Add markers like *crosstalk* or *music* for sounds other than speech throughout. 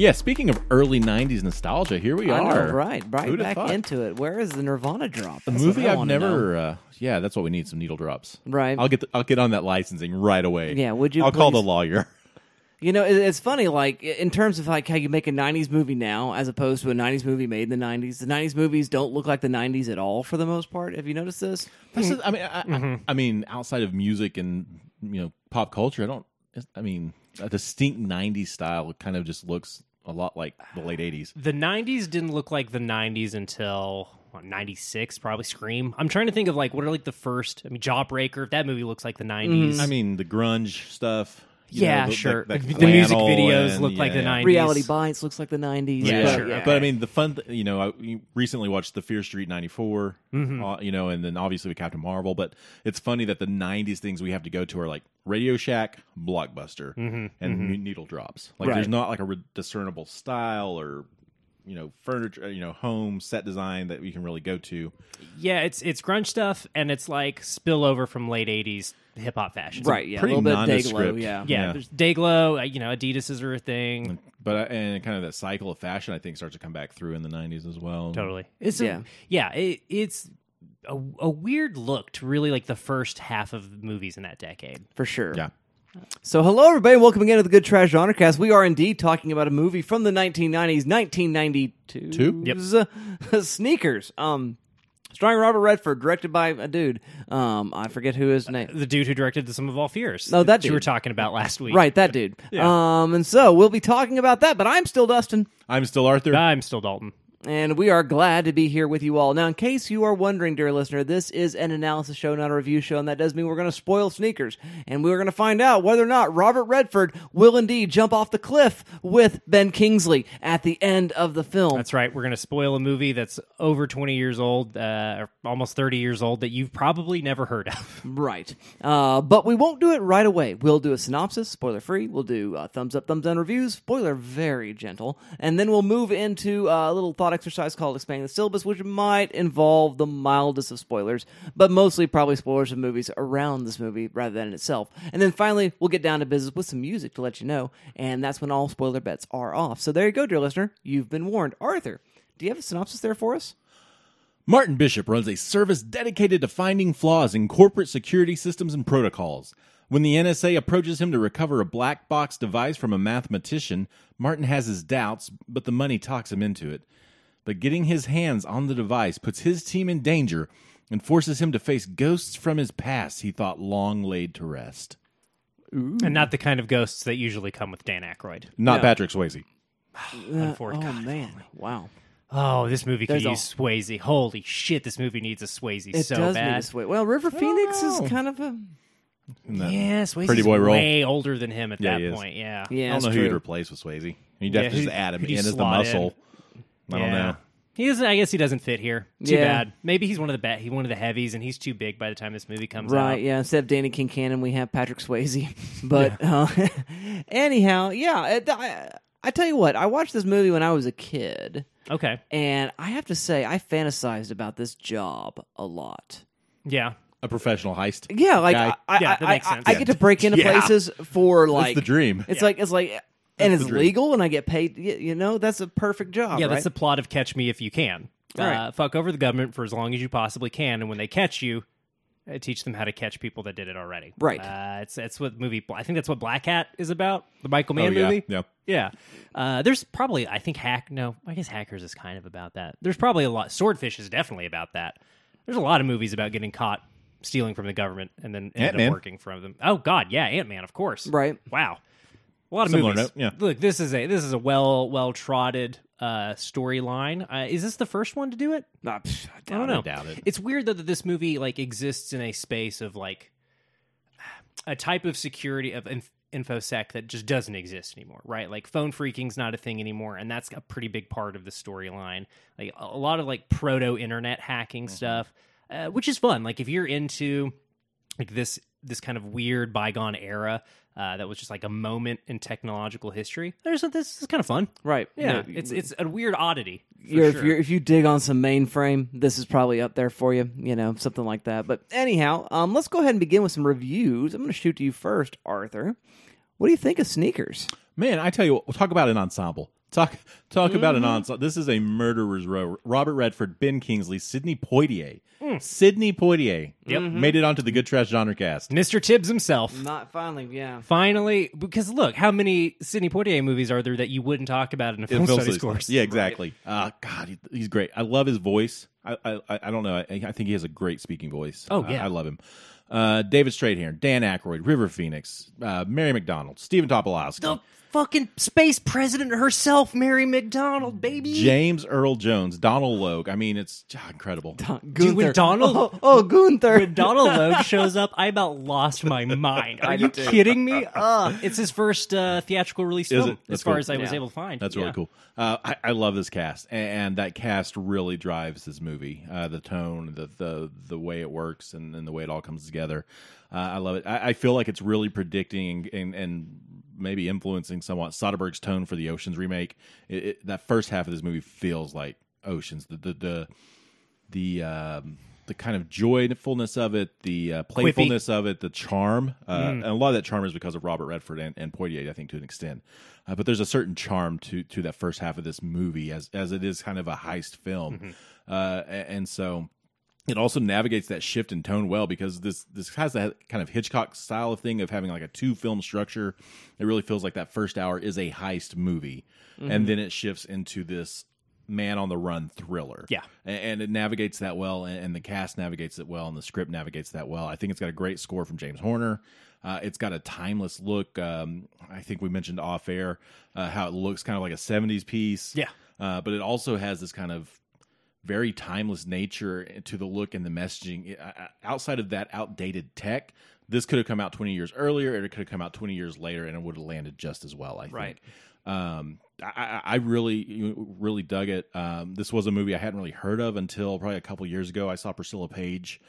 Yeah, speaking of early '90s nostalgia, here we I are. know, right, right Who'da back into it. Where is the Nirvana drop? A That's movie I I've never. Uh, yeah, that's what we need. Some needle drops. Right. I'll get. The, I'll get on that licensing right away. Yeah, would you I'll call the lawyer. *laughs* You know, it's funny. Like in terms of like how you make a '90s movie now, as opposed to a '90s movie made in the '90s. The '90s movies don't look like the '90s at all for the most part. Have you noticed this? That's just- I mean, I, Mm-hmm. I, I mean, outside of music and you know pop culture, I don't. I mean, a distinct '90s style kind of just looks a lot like the late '80s. The 90s didn't look like the 90s until what, 96, probably Scream. I'm trying to think of like what are like the first. I mean, Jawbreaker. If that movie looks like the 90s. I mean, the grunge stuff. you yeah, know, the- sure. the- The, the music videos and- look like the yeah. 90s. Reality Bites looks like the '90s. Yeah, but, sure. But I mean, the fun, th- you know, I recently watched the Fear Street '94, Mm-hmm. uh, you know, and then obviously with Captain Marvel. But it's funny that the '90s things we have to go to are like Radio Shack, Blockbuster, Mm-hmm. and ne- Needle Drops. Like, Right. there's not like a re- discernible style or you know furniture, you know, home set design that we can really go to. Yeah, it's it's grunge stuff, and it's like spillover from late 80s hip hop fashion. right, yeah, pretty a little bit of nondescript. Dayglow, yeah. Yeah, Yeah. there's Dayglow. uh, You know, Adidas's are a thing. But uh, and kind of that cycle of fashion, I think, starts to come back through in the '90s as well. Totally. It's Yeah. a, yeah. It, it's a, a weird look to really like the first half of movies in that decade. for sure. Yeah. So, hello everybody, welcome again to the Good Trash Genre Cast. We are indeed talking about a movie from the 1990s, 1992. Two? Yep. *laughs* Sneakers. Um, starring Robert Redford, directed by a dude. Um, I forget who his name. The dude who directed The Sum of All Fears. No, that you were talking about last week. Right, that dude. Yeah. Um, and so we'll be talking about that. But I'm still Dustin. I'm still Arthur. I'm still Dalton. And we are glad to be here with you all. Now, in case you are wondering, dear listener, this is an analysis show, not a review show, and that does mean we're going to spoil sneakers. And we're going to find out whether or not Robert Redford will indeed jump off the cliff with Ben Kingsley at the end of the film. That's right. We're going to spoil a movie that's over 20 years old, uh, or almost 30 years old, that you've probably never heard of. *laughs* Right. Uh, but we won't do it right away. We'll do a synopsis, spoiler free. We'll do uh, thumbs up, thumbs down reviews, spoiler very gentle. And then we'll move into uh, a little thought exercise called Expanding the Syllabus, which might involve the mildest of spoilers, but mostly probably spoilers of movies around this movie rather than itself. And then finally, we'll get down to business with some music to let you know. And that's when all spoiler bets are off. So there you go, dear listener. You've been warned. Arthur, do you have a synopsis there for us? Martin Bishop runs a service dedicated to finding flaws in corporate security systems and protocols. When the NSA approaches him to recover a black box device from a mathematician, Martin has his doubts, but the money talks him into it. But getting his hands on the device puts his team in danger and forces him to face ghosts from his past he thought long laid to rest. and not the kind of ghosts that usually come with Dan Aykroyd. Not No. Patrick Swayze. *sighs* Unfortunately. Oh, man. Wow. Oh, this movie could There's a- use Swayze. Holy shit, this movie needs a Swayze It so does bad. need a sway. Well, River oh, Phoenix know. is kind of a. In that- Yeah, Swayze's Pretty boy role. way older than him at Yeah, that he is. point. Yeah. Yeah, I don't that's know who true. you'd replace with Swayze. You'd Yeah, have to just add him who'd in you as the slot in? muscle. I don't know. He doesn't. I guess he doesn't fit here. Too Yeah. bad. Maybe he's one of the ba- he one of the heavies, and he's too big by the time this movie comes Right, out. Right. Yeah. Instead of Danny Concannon, we have Patrick Swayze. *laughs* *laughs* But uh, *laughs* anyhow, yeah. It, I, I tell you what, I watched this movie when I was a kid, Okay. and I have to say, I fantasized about this job a lot. Yeah. A professional heist. Yeah, like guy. I, I, Yeah, that I, makes I- sense. I Yeah. get to break into Yeah. places for like That's the dream. It's Yeah. like it's like, and it's legal, and I get paid. You know, that's a perfect job. Yeah, right? that's the plot of Catch Me If You Can. Uh, Right. fuck over the government for as long as you possibly can, and when they catch you, uh, teach them how to catch people that did it already. Right. Uh, it's that's what movie. I think that's what Black Hat is about. The Michael Mann oh, yeah. movie. Yeah. Yeah. Uh, there's probably I think hack. No, I guess Hackers is kind of about that. There's probably a lot. Swordfish is definitely about that. There's a lot of movies about getting caught stealing from the government and then end Ant-Man. up working for them. Oh God, yeah, Ant Man, of course. Right. Wow. A lot of Similar movies. note, yeah. Look, this is a this is a well well trotted uh, storyline. Uh, is this the first one to do it? Nah, pff, I I don't it. know. doubt it. It's weird though that this movie like exists in a space of like a type of security of inf- infosec that just doesn't exist anymore, right? Like phone freaking's not a thing anymore, and that's a pretty big part of the storyline. Like a a lot of like proto internet hacking stuff, uh, which is fun. Like if you're into like this this kind of weird bygone era uh, that was just like a moment in technological history. There's this is kind of fun. Right. Yeah, No, it's it's a weird oddity. for you're, sure. if, you're, if you dig on some mainframe, this is probably up there for you, you know, something like that. But anyhow, um, let's go ahead and begin with some reviews. I'm going to shoot to you first, Arthur. What do you think of sneakers? Man, I tell you what, we'll talk about an ensemble. Talk talk about Mm-hmm. an onslaught. This is a murderer's row. Robert Redford, Ben Kingsley, Sidney Poitier. Mm. Sidney Poitier Yep. made it onto the Good Trash genre cast. Mr. Tibbs himself. Not finally, yeah. Finally, because look, how many Sidney Poitier movies are there that you wouldn't talk about in a film, In film studies studies. course? Yeah, exactly. Uh, God, he- he's great. I love his voice. I I, I don't know. I, I think he has a great speaking voice. Oh, yeah. I, love him. Uh, David Strathairn, Dan Aykroyd, River Phoenix, uh, Mary McDonnell, Stephen Tobolowsky. The fucking space president herself, Mary McDonnell, baby. James Earl Jones, Donal Logue. I mean, it's ah, incredible. Dude, when Donald- Oh, oh Gunther. when Donal Logue *laughs* shows up, I about lost my mind. Are you kidding me? *laughs* Uh, it's his first uh, theatrical release Is film, it? as That's far cool. as I was Yeah. able to find. That's Yeah. really cool. Uh, I, I love this cast, and, and that cast really drives this movie. Uh, the tone, the the the way it works, and, and the way it all comes together. Uh, I love it. I, I feel like it's really predicting and, and maybe influencing somewhat Soderbergh's tone for the Ocean's remake. It, it, that first half of this movie feels like Ocean's. The the the the, um, the kind of joyfulness of it, the uh, playfulness of it, the charm, uh, and a lot of that charm is because of Robert Redford and, and Poitier, I think, to an extent. Uh, but there's a certain charm to to that first half of this movie, as as it is kind of a heist film, uh, a- and so it also navigates that shift in tone well because this this has that kind of Hitchcock style of thing of having like a two film structure. It really feels like that first hour is a heist movie, and then it shifts into this man on the run thriller. Yeah. And, it navigates that well, and, and the cast navigates it well, and the script navigates that well. I think it's got a great score from James Horner. Uh, it's got a timeless look. Um, I think we mentioned off air uh, how it looks kind of like a '70s piece. Yeah. uh, but it also has this kind of very timeless nature to the look and the messaging. Outside of that outdated tech, this could have come out 20 years earlier, or it could have come out 20 years later, and it would have landed just as well. I think. Right. Um, I, I I really, really dug it. Um, this was a movie I hadn't really heard of until probably a couple years ago. I saw Priscilla Page,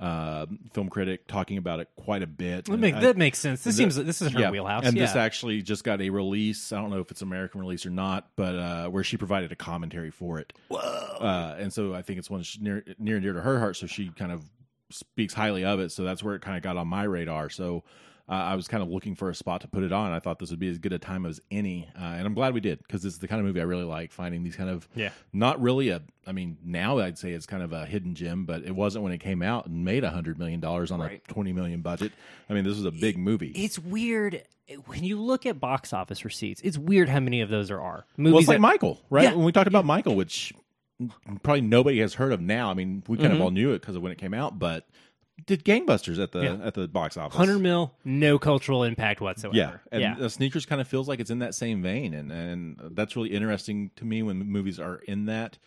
uh, film critic, talking about it quite a bit. That, make, I- that makes sense. This the- seems this is her yeah, wheelhouse. And yeah. this actually just got a release. I don't know if it's American release or not, but uh, where she provided a commentary for it. Whoa! Uh, and so I think it's one near near and dear to her heart. So she kind of speaks highly of it. So that's where it kind of got on my radar. So. Uh, I was kind of looking for a spot to put it on. I thought this would be as good a time as any, uh, and I'm glad we did because this is the kind of movie I really like. Finding these kind of Yeah. not really a. I mean, now I'd say it's kind of a hidden gem, but it wasn't when it came out and made a hundred million dollars on Right. a twenty million budget. I mean, this was a big movie. it's weird when you look at box office receipts. It's weird how many of those there are. Movies Well, it's like that- Michael, right? Yeah. When we talked about Michael, which probably nobody has heard of now. I mean, we kind Mm-hmm. of all knew it because of when it came out, but did gangbusters at the Yeah. at the box office. hundred mil, no cultural impact whatsoever. yeah, and yeah. sneakers kind of feels like it's in that same vein, and and that's really interesting to me when movies are in that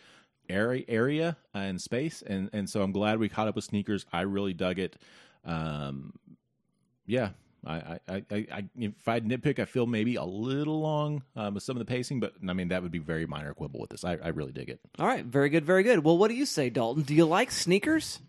area area uh, in space, and and so I'm glad we caught up with sneakers. I really dug it. Um, yeah. I, I, I, I, if I'd nitpick, I feel maybe a little long um, with some of the pacing, but I mean that would be very minor quibble with this. I, I really dig it. All right, very good, very good. Well, what do you say, Dalton? Do you like sneakers?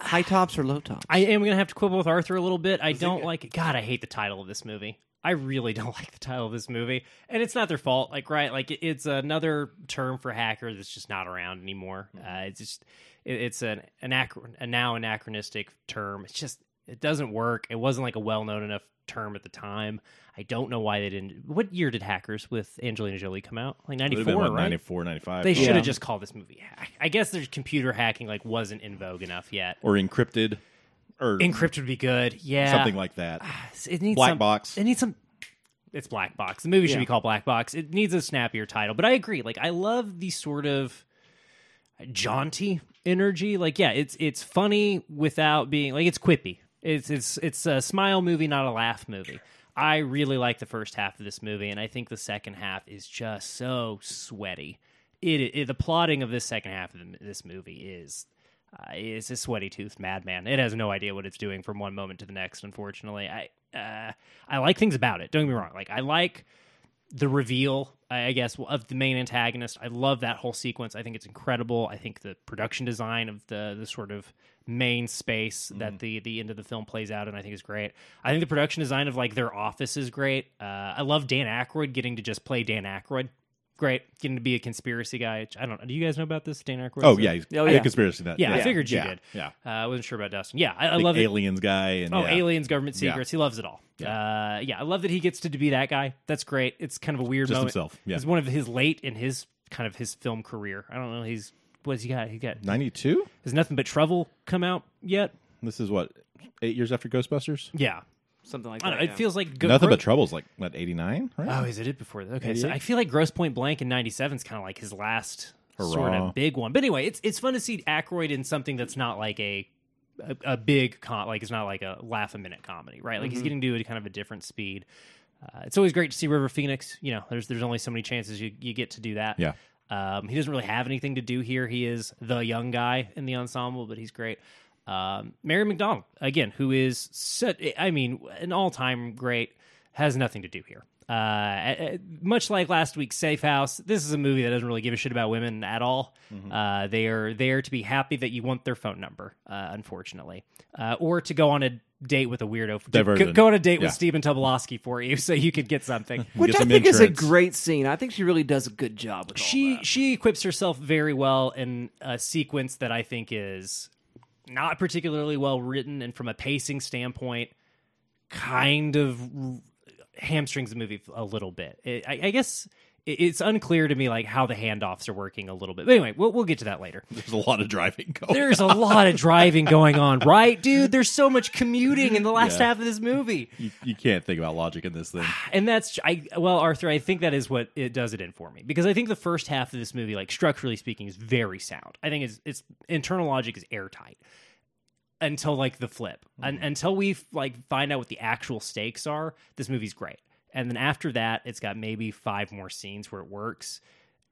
High tops or low tops? I am going to have to quibble with Arthur a little bit. I don't like it. God, I hate the title of this movie. I really *laughs* don't like the title of this movie, and it's not their fault. Like, right? Like, it's another term for hacker that's just not around anymore. Uh, it's just, it, it's an anachron- a now anachronistic term. It's just, it doesn't work. It wasn't like a well known enough term at the time. I don't know why they didn't. What year did Hackers with Angelina Jolie come out? Like ninety Would've been, what, right? 94, 95. They should Yeah. have just called this movie Hack. I guess their computer hacking like wasn't in vogue enough yet. or encrypted or encrypted would be good. Yeah, something like that. Ah, it needs Black some, Box. It needs some. It's Black Box. The movie should Yeah. be called Black Box. It needs a snappier title. But I agree. Like I love the sort of jaunty energy. Like yeah, it's it's funny without being like it's quippy. It's it's it's a smile movie, not a laugh movie. I really like the first half of this movie, and I think the second half is just so sweaty. It, it the plotting of this second half of the, this movie is uh, is a sweaty tooth madman. It has no idea what it's doing from one moment to the next. Unfortunately, I uh, I like things about it. Don't get me wrong. Like I like the reveal, I guess, of the main antagonist. I love that whole sequence. I think it's incredible. I think the production design of the the sort of main space that the the end of the film plays out, and I think is great. I think the production design of like their office is great. Uh, I love Dan Aykroyd getting to just play Dan Aykroyd. great. Getting to be a conspiracy guy. I don't know. Do you guys know about this, Dan Aykroyd? Oh yeah, he's Oh, a yeah. conspiracy nut. Yeah, I figured you yeah. did. Yeah, Uh, I wasn't sure about Dustin. Yeah, I, I Big love it. aliens guy. And Oh, yeah. aliens, government Yeah. secrets. He loves it all. Yeah. Uh, yeah, I love that he gets to, to be that guy. That's great. It's kind of a weird Just moment. himself, yeah. It's one of his late in his kind of his film career. I don't know. He's what's he got? He got Ninety two. has nothing but trouble come out yet? This is what eight years after Ghostbusters. Yeah, Something like I that. don't know. yeah. It feels like go- Nothing Gro- but trouble's like what eighty nine, right? Oh, is it it before that? Okay, so 88? I feel like Grosse Pointe Blank in '97 is kind of like his last sort Hurrah. of big one. But anyway, it's it's fun to see Aykroyd in something that's not like a a, a big com- like it's not like a laugh a minute comedy, right? Like he's getting to do it at kind of a different speed. Uh, it's always great to see River Phoenix. You know, there's there's only so many chances you, you get to do that. Yeah. Um, he doesn't really have anything to do here. He is the young guy in the ensemble, but he's great. Um, Mary McDonnell, again, who is such, I mean, an all time great, has nothing to do here. Uh, much like last week's Safe House, this is a movie that doesn't really give a shit about women at all. Uh, they are there to be happy that you want their phone number, uh, unfortunately, uh, or to go on a date with a weirdo. to Go, go on a date Yeah. with Stephen Tobolowsky for you, *laughs* so you could get something. *laughs* Which Get I some think is a great scene. I think she really does a good job with all she that. she equips herself very well in a sequence that I think is not particularly well written, and from a pacing standpoint, kind of r- hamstrings the movie a little bit. It, I, I guess it, it's unclear to me like how the handoffs are working a little bit. But anyway, we'll we'll get to that later. There's a lot of driving going. There's a lot of *laughs* driving going on, right, dude? There's so much commuting in the last Yeah. half of this movie. you, you can't think about logic in this thing. *sighs* and that's I well Arthur I think that is what it does it in for me because I think the first half of this movie like structurally speaking is very sound I think it's it's internal logic is airtight until like the flip and mm. until we like find out what the actual stakes are this movie's great and then after that it's got maybe five more scenes where it works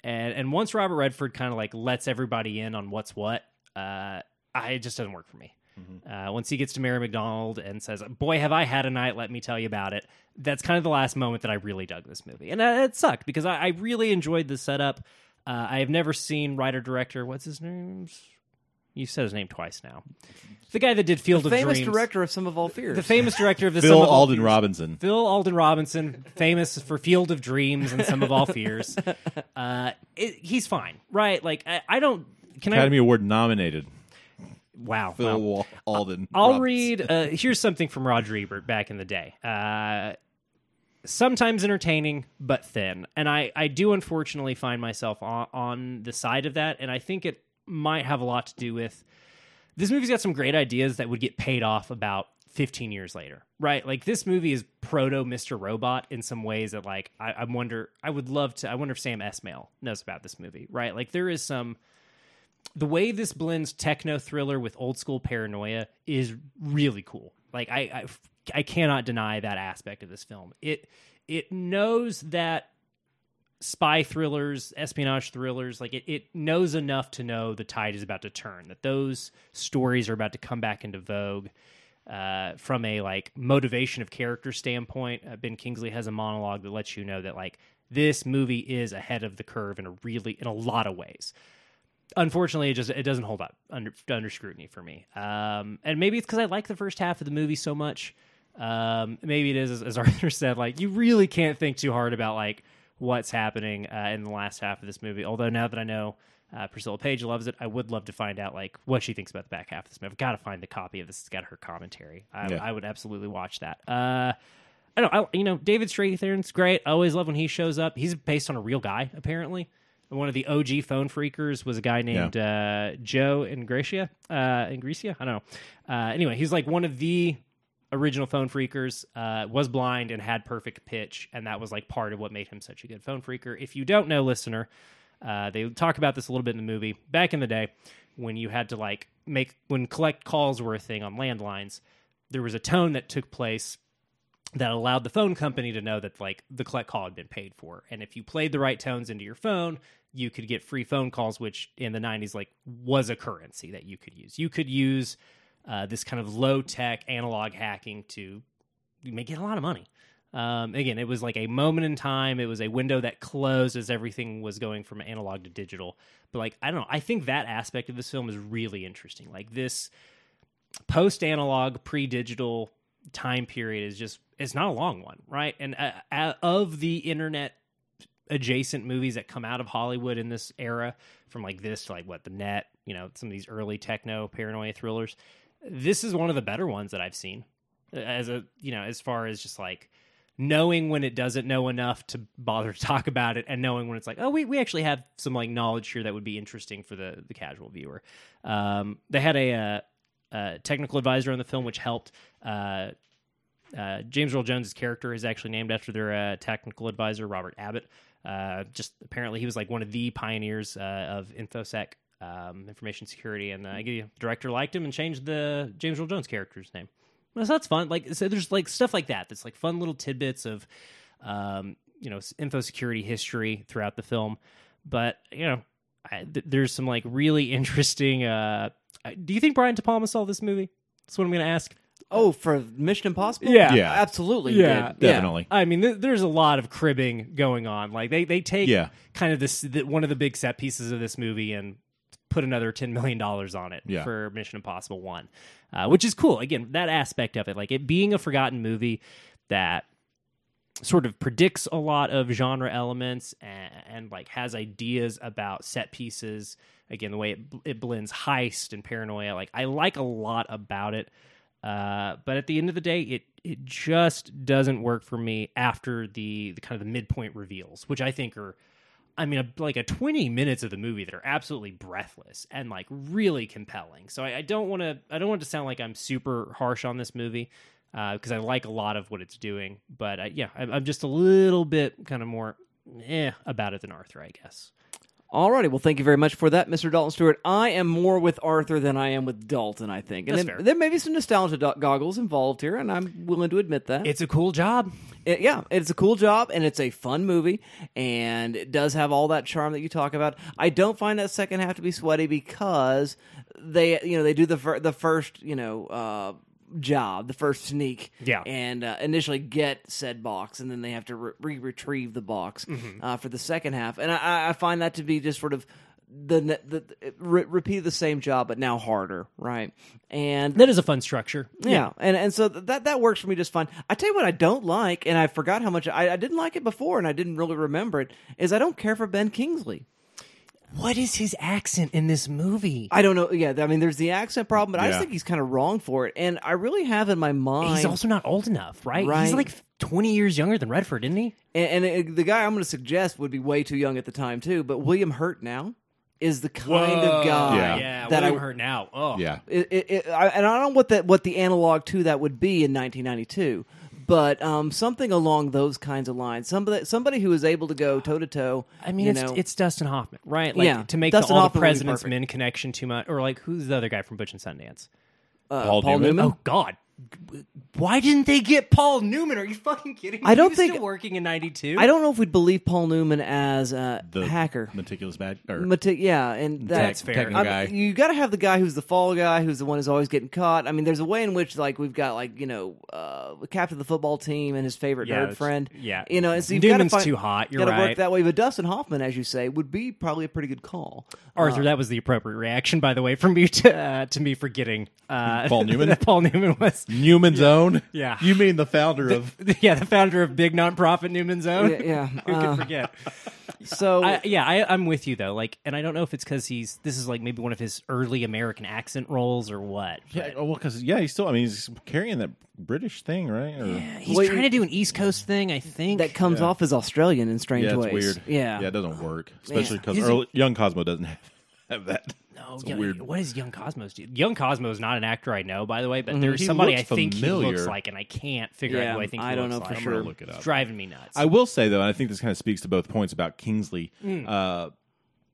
and and once Robert Redford kind of like lets everybody in on what's what uh I, it just doesn't work for me uh, once he gets to Mary McDonnell and says, "Boy, have I had a night! Let me tell you about it." That's kind of the last moment that I really dug this movie, and uh, it sucked because I, I really enjoyed the setup. Uh, I have never seen writer director. What's his name? You said his name twice now. The guy that did Field of Dreams. The of famous Dreams, director of Sum of All Fears. the famous director of the Phil Sum of All Alden Fears. Robinson. Phil Alden Robinson, famous for Field of Dreams and Sum of All Fears. *laughs* Uh, it, he's fine, right? Like I, I don't. Can Academy I? Award nominated. Wow, Phil wow. Wa- Alden. I'll Robinson. read. Uh, here's something from Roger Ebert back in the day. Uh, sometimes entertaining, but thin. And I, I do unfortunately find myself on, on the side of that. And I think it might have a lot to do with this movie's got some great ideas that would get paid off about 15 years later, right? Like this movie is proto Mr. Robot in some ways that like I, I wonder I would love to I wonder if Sam Esmail knows about this movie, right? Like there is some the way this blends techno thriller with old school paranoia is really cool. Like I, I I cannot deny that aspect of this film. It it knows that spy thrillers, espionage thrillers, like it, it knows enough to know the tide is about to turn, that those stories are about to come back into vogue. Uh, from a like motivation of character standpoint, uh, Ben Kingsley has a monologue that lets you know that like this movie is ahead of the curve in a really in a lot of ways. Unfortunately it just it doesn't hold up under under scrutiny for me. Um and maybe it's because i like the first half of the movie so much. Um maybe it is as, as *laughs* arthur said like you really can't think too hard about like what's happening uh, in the last half of this movie although now that i know uh, priscilla page loves it i would love to find out like what she thinks about the back half of this movie i've got to find the copy of this it's got her commentary i, Yeah. I would absolutely watch that uh I don't. I, you know, David Strathairn's great. I always love when he shows up. He's based on a real guy, apparently. One of the OG phone freakers was a guy named uh, Joe Ingracia. Uh, Ingrecia? I don't know. Uh, anyway, he's like one of the original phone freakers. Uh, was blind and had perfect pitch, and that was like part of what made him such a good phone freaker. If you don't know, listener, uh, they talk about this a little bit in the movie. Back in the day, when you had to like make when collect calls were a thing on landlines, there was a tone that took place that allowed the phone company to know that like the collect call had been paid for and if you played the right tones into your phone you could get free phone calls which in the 90s like was a currency that you could use you could use uh, this kind of low tech analog hacking to get a lot of money. Um, again it was like a moment in time. It was a window that closed as everything was going from analog to digital. But like i don't know. I think that aspect of this film is really interesting. Like this post analog pre digital time period is just it's not a long one right? And uh, uh, of the internet adjacent movies that come out of Hollywood in this era, from like this to like what the net, you know, some of these early techno paranoia thrillers. This is one of the better ones that I've seen. As a you know, as far as just like knowing when it doesn't know enough to bother to talk about it and knowing when it's like oh we, we actually have some like knowledge here that would be interesting for the the casual viewer um, they had a, uh technical advisor on the film which helped uh, uh, James Earl Jones' character is actually named after their uh, technical advisor Robert Abbott. Uh, just apparently he was like one of the pioneers uh, of infosec um, information security, and uh, the director liked him and changed the James Earl Jones character's name. So that's fun. Like so, there's like stuff like that. That's like fun little tidbits of, um, you know, info security history throughout the film. But you know, I, th- there's some like really *laughs* interesting. Uh, I- do you think Brian De Palma saw this movie? That's what I'm going to ask. Oh, for Mission Impossible? Yeah. Yeah. absolutely. Yeah, did. Definitely. I mean, th- there's a lot of cribbing going on. Like they they take Yeah. kind of this the, one of the big set pieces of this movie and put another ten million dollars on it Yeah. for Mission Impossible One, uh, which is cool. Again, that aspect of it, like it being a forgotten movie that sort of predicts a lot of genre elements and, and like has ideas about set pieces. Again, the way it, it blends heist and paranoia, like I like a lot about it. Uh, but at the end of the day, it it just doesn't work for me after the, the kind of the midpoint reveals, which I think are, I mean, a, like a twenty minutes of the movie that are absolutely breathless and like really compelling. So I, I don't want to I don't want to sound like I'm super harsh on this movie because I like a lot of what it's doing, but uh, yeah, I'm, I'm just a little bit kind of more eh about it than Arthur, I guess. Alrighty, well, thank you very much for that, Mr. Dalton Stewart. I am more with Arthur than I am with Dalton, I think. And That's then- fair. there may be some nostalgia do- goggles involved here, and I'm willing to admit that. It's a cool job. It- yeah, it's a cool job, and it's a fun movie, and it does have all that charm that you talk about. I don't find that second half to be sweaty because they, you know, they do the fir- the first, you know, uh, job, the first sneak, Yeah. and uh, initially get said box, and then they have to re retrieve the box uh, for the second half, and I, I find that to be just sort of. The, the, the re- repeat the same job but now harder right and That is a fun structure. yeah, and and so that that works for me just fine. I tell you what, I don't like, and I forgot how much I, I didn't like it before, and I didn't really remember it. Is I don't care for Ben Kingsley. What is his accent in this movie? I don't know. Yeah, I mean, there's the accent problem, but I just Yeah. think he's kind of wrong for it. And I really have in my mind, He's also not old enough, right? Right. He's like 20 years younger than Redford, isn't he? and, and it- the guy I'm going to suggest would be way too young at the time too. But William Hurt now is the kind of guy Yeah. yeah, that I William Hurt now. Oh, Yeah. it, it, it, I, and I don't know what that what the analog to that would be in 1992, but um, something along those kinds of lines. Somebody somebody who is able to go toe to toe. I mean, you it's know, it's Dustin Hoffman, right? Like, Yeah, to make Dustin the, all Hoffman the President's. Men connection too much, or like who's the other guy from Butch and Sundance? uh, Paul Newman? Oh God, why didn't they get Paul Newman? Are you fucking kidding me? I don't He was think- still working in '92. I don't know if we'd believe Paul Newman as a The hacker. meticulous bad or Mati- yeah, and that, That's fair. technical I mean, you got to have the guy who's the fall guy, who's the one who's always getting caught. I mean, there's a way in which, like, we've got like you know, uh, captain of the football team and his favorite Yeah, nerd friend. yeah. you know, and so you've got to Newman's find, too hot, you're gotta right. work that way. But Dustin Hoffman, as you say, would be probably a pretty good call. Arthur, that was the appropriate reaction, by the way, from you to uh, to me forgetting uh, Paul Newman? *laughs* Paul Newman was, Newman's Own. Yeah. You mean the founder of *laughs* yeah, the founder of big nonprofit Newman's Own. Yeah, yeah, *laughs* Who uh, could forget? So I, yeah, I, I'm with you though. Like, and I don't know if it's because he's this is like maybe one of his early American accent roles or what. Yeah, oh, well, because yeah, he's still. I mean, he's carrying that British thing, right? Or, Yeah, he's Wait, trying to do an East Coast thing, I think. that comes Yeah. off as Australian in strange yeah, it's ways. weird. Yeah, yeah, it doesn't work, especially because Is it- young Cosmo doesn't have, *laughs* have that. No, It's young, weird. what is Young Cosmos do? Young Cosmo's is not an actor I know, by the way, but there's Mm-hmm. He somebody I looks think he looks like, and I can't figure Yeah, out who I think he I don't looks know for sure. I'm look it up. It's driving me nuts. I will say though, and I think this kind of speaks to both points about Kingsley. Hmm. Uh,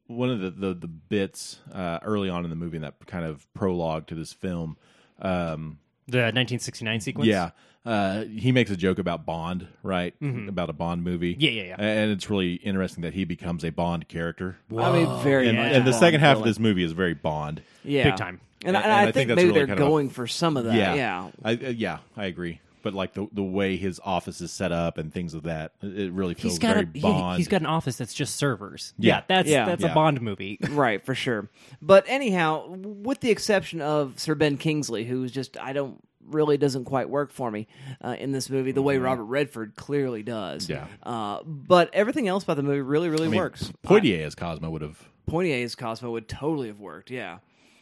one of the the, the bits uh, early on in the movie, in that kind of prologue to this film, um, the 1969 sequence. yeah, uh, he makes a joke about Bond, right? About a Bond movie. Mm-hmm. Yeah, yeah, yeah. And it's really interesting that he becomes a Bond character. I mean, very And, much. and the second half of this movie is very Bond. yeah, Big time. And, I- And- and and I, I think, think maybe really they're kind of a- going for some of that. yeah, yeah. I, uh, yeah, I agree. But like the the way his office is set up and things of that, it it really feels He's got very a he, Bond. he's got an office that's just servers. Yeah. that's Yeah. that's Yeah. a Bond movie. *laughs* right for sure but anyhow with the exception of sir ben kingsley who's just i don't really doesn't quite work for me uh, in this movie the way Robert Redford clearly does. Yeah. Uh, but everything else about the movie really, really I mean, works. Poitier as Cosmo would have. Poitier's Cosmo would totally have worked. Yeah.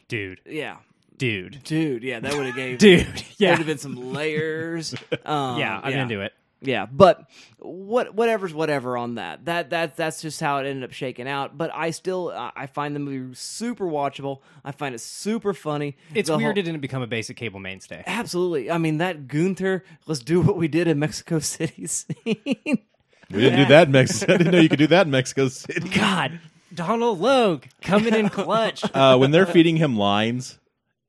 dude, Yeah. Dude, Dude, yeah, that would have gave *laughs* dude. There'd have been some *laughs* layers. Um, yeah, I'm into it. Yeah, but what whatever's whatever on that. That that that's just how it ended up shaking out. But I still I I find the movie super watchable. I find it super funny. It's The weird whole- it didn't become a basic cable mainstay. Absolutely. I mean that Gunther. Let's do what we did in Mexico *laughs* City scene. We didn't do that in Mexico. I didn't know you could do that in Mexico City. God, Donal Logue coming in clutch. Uh, when they're feeding him lines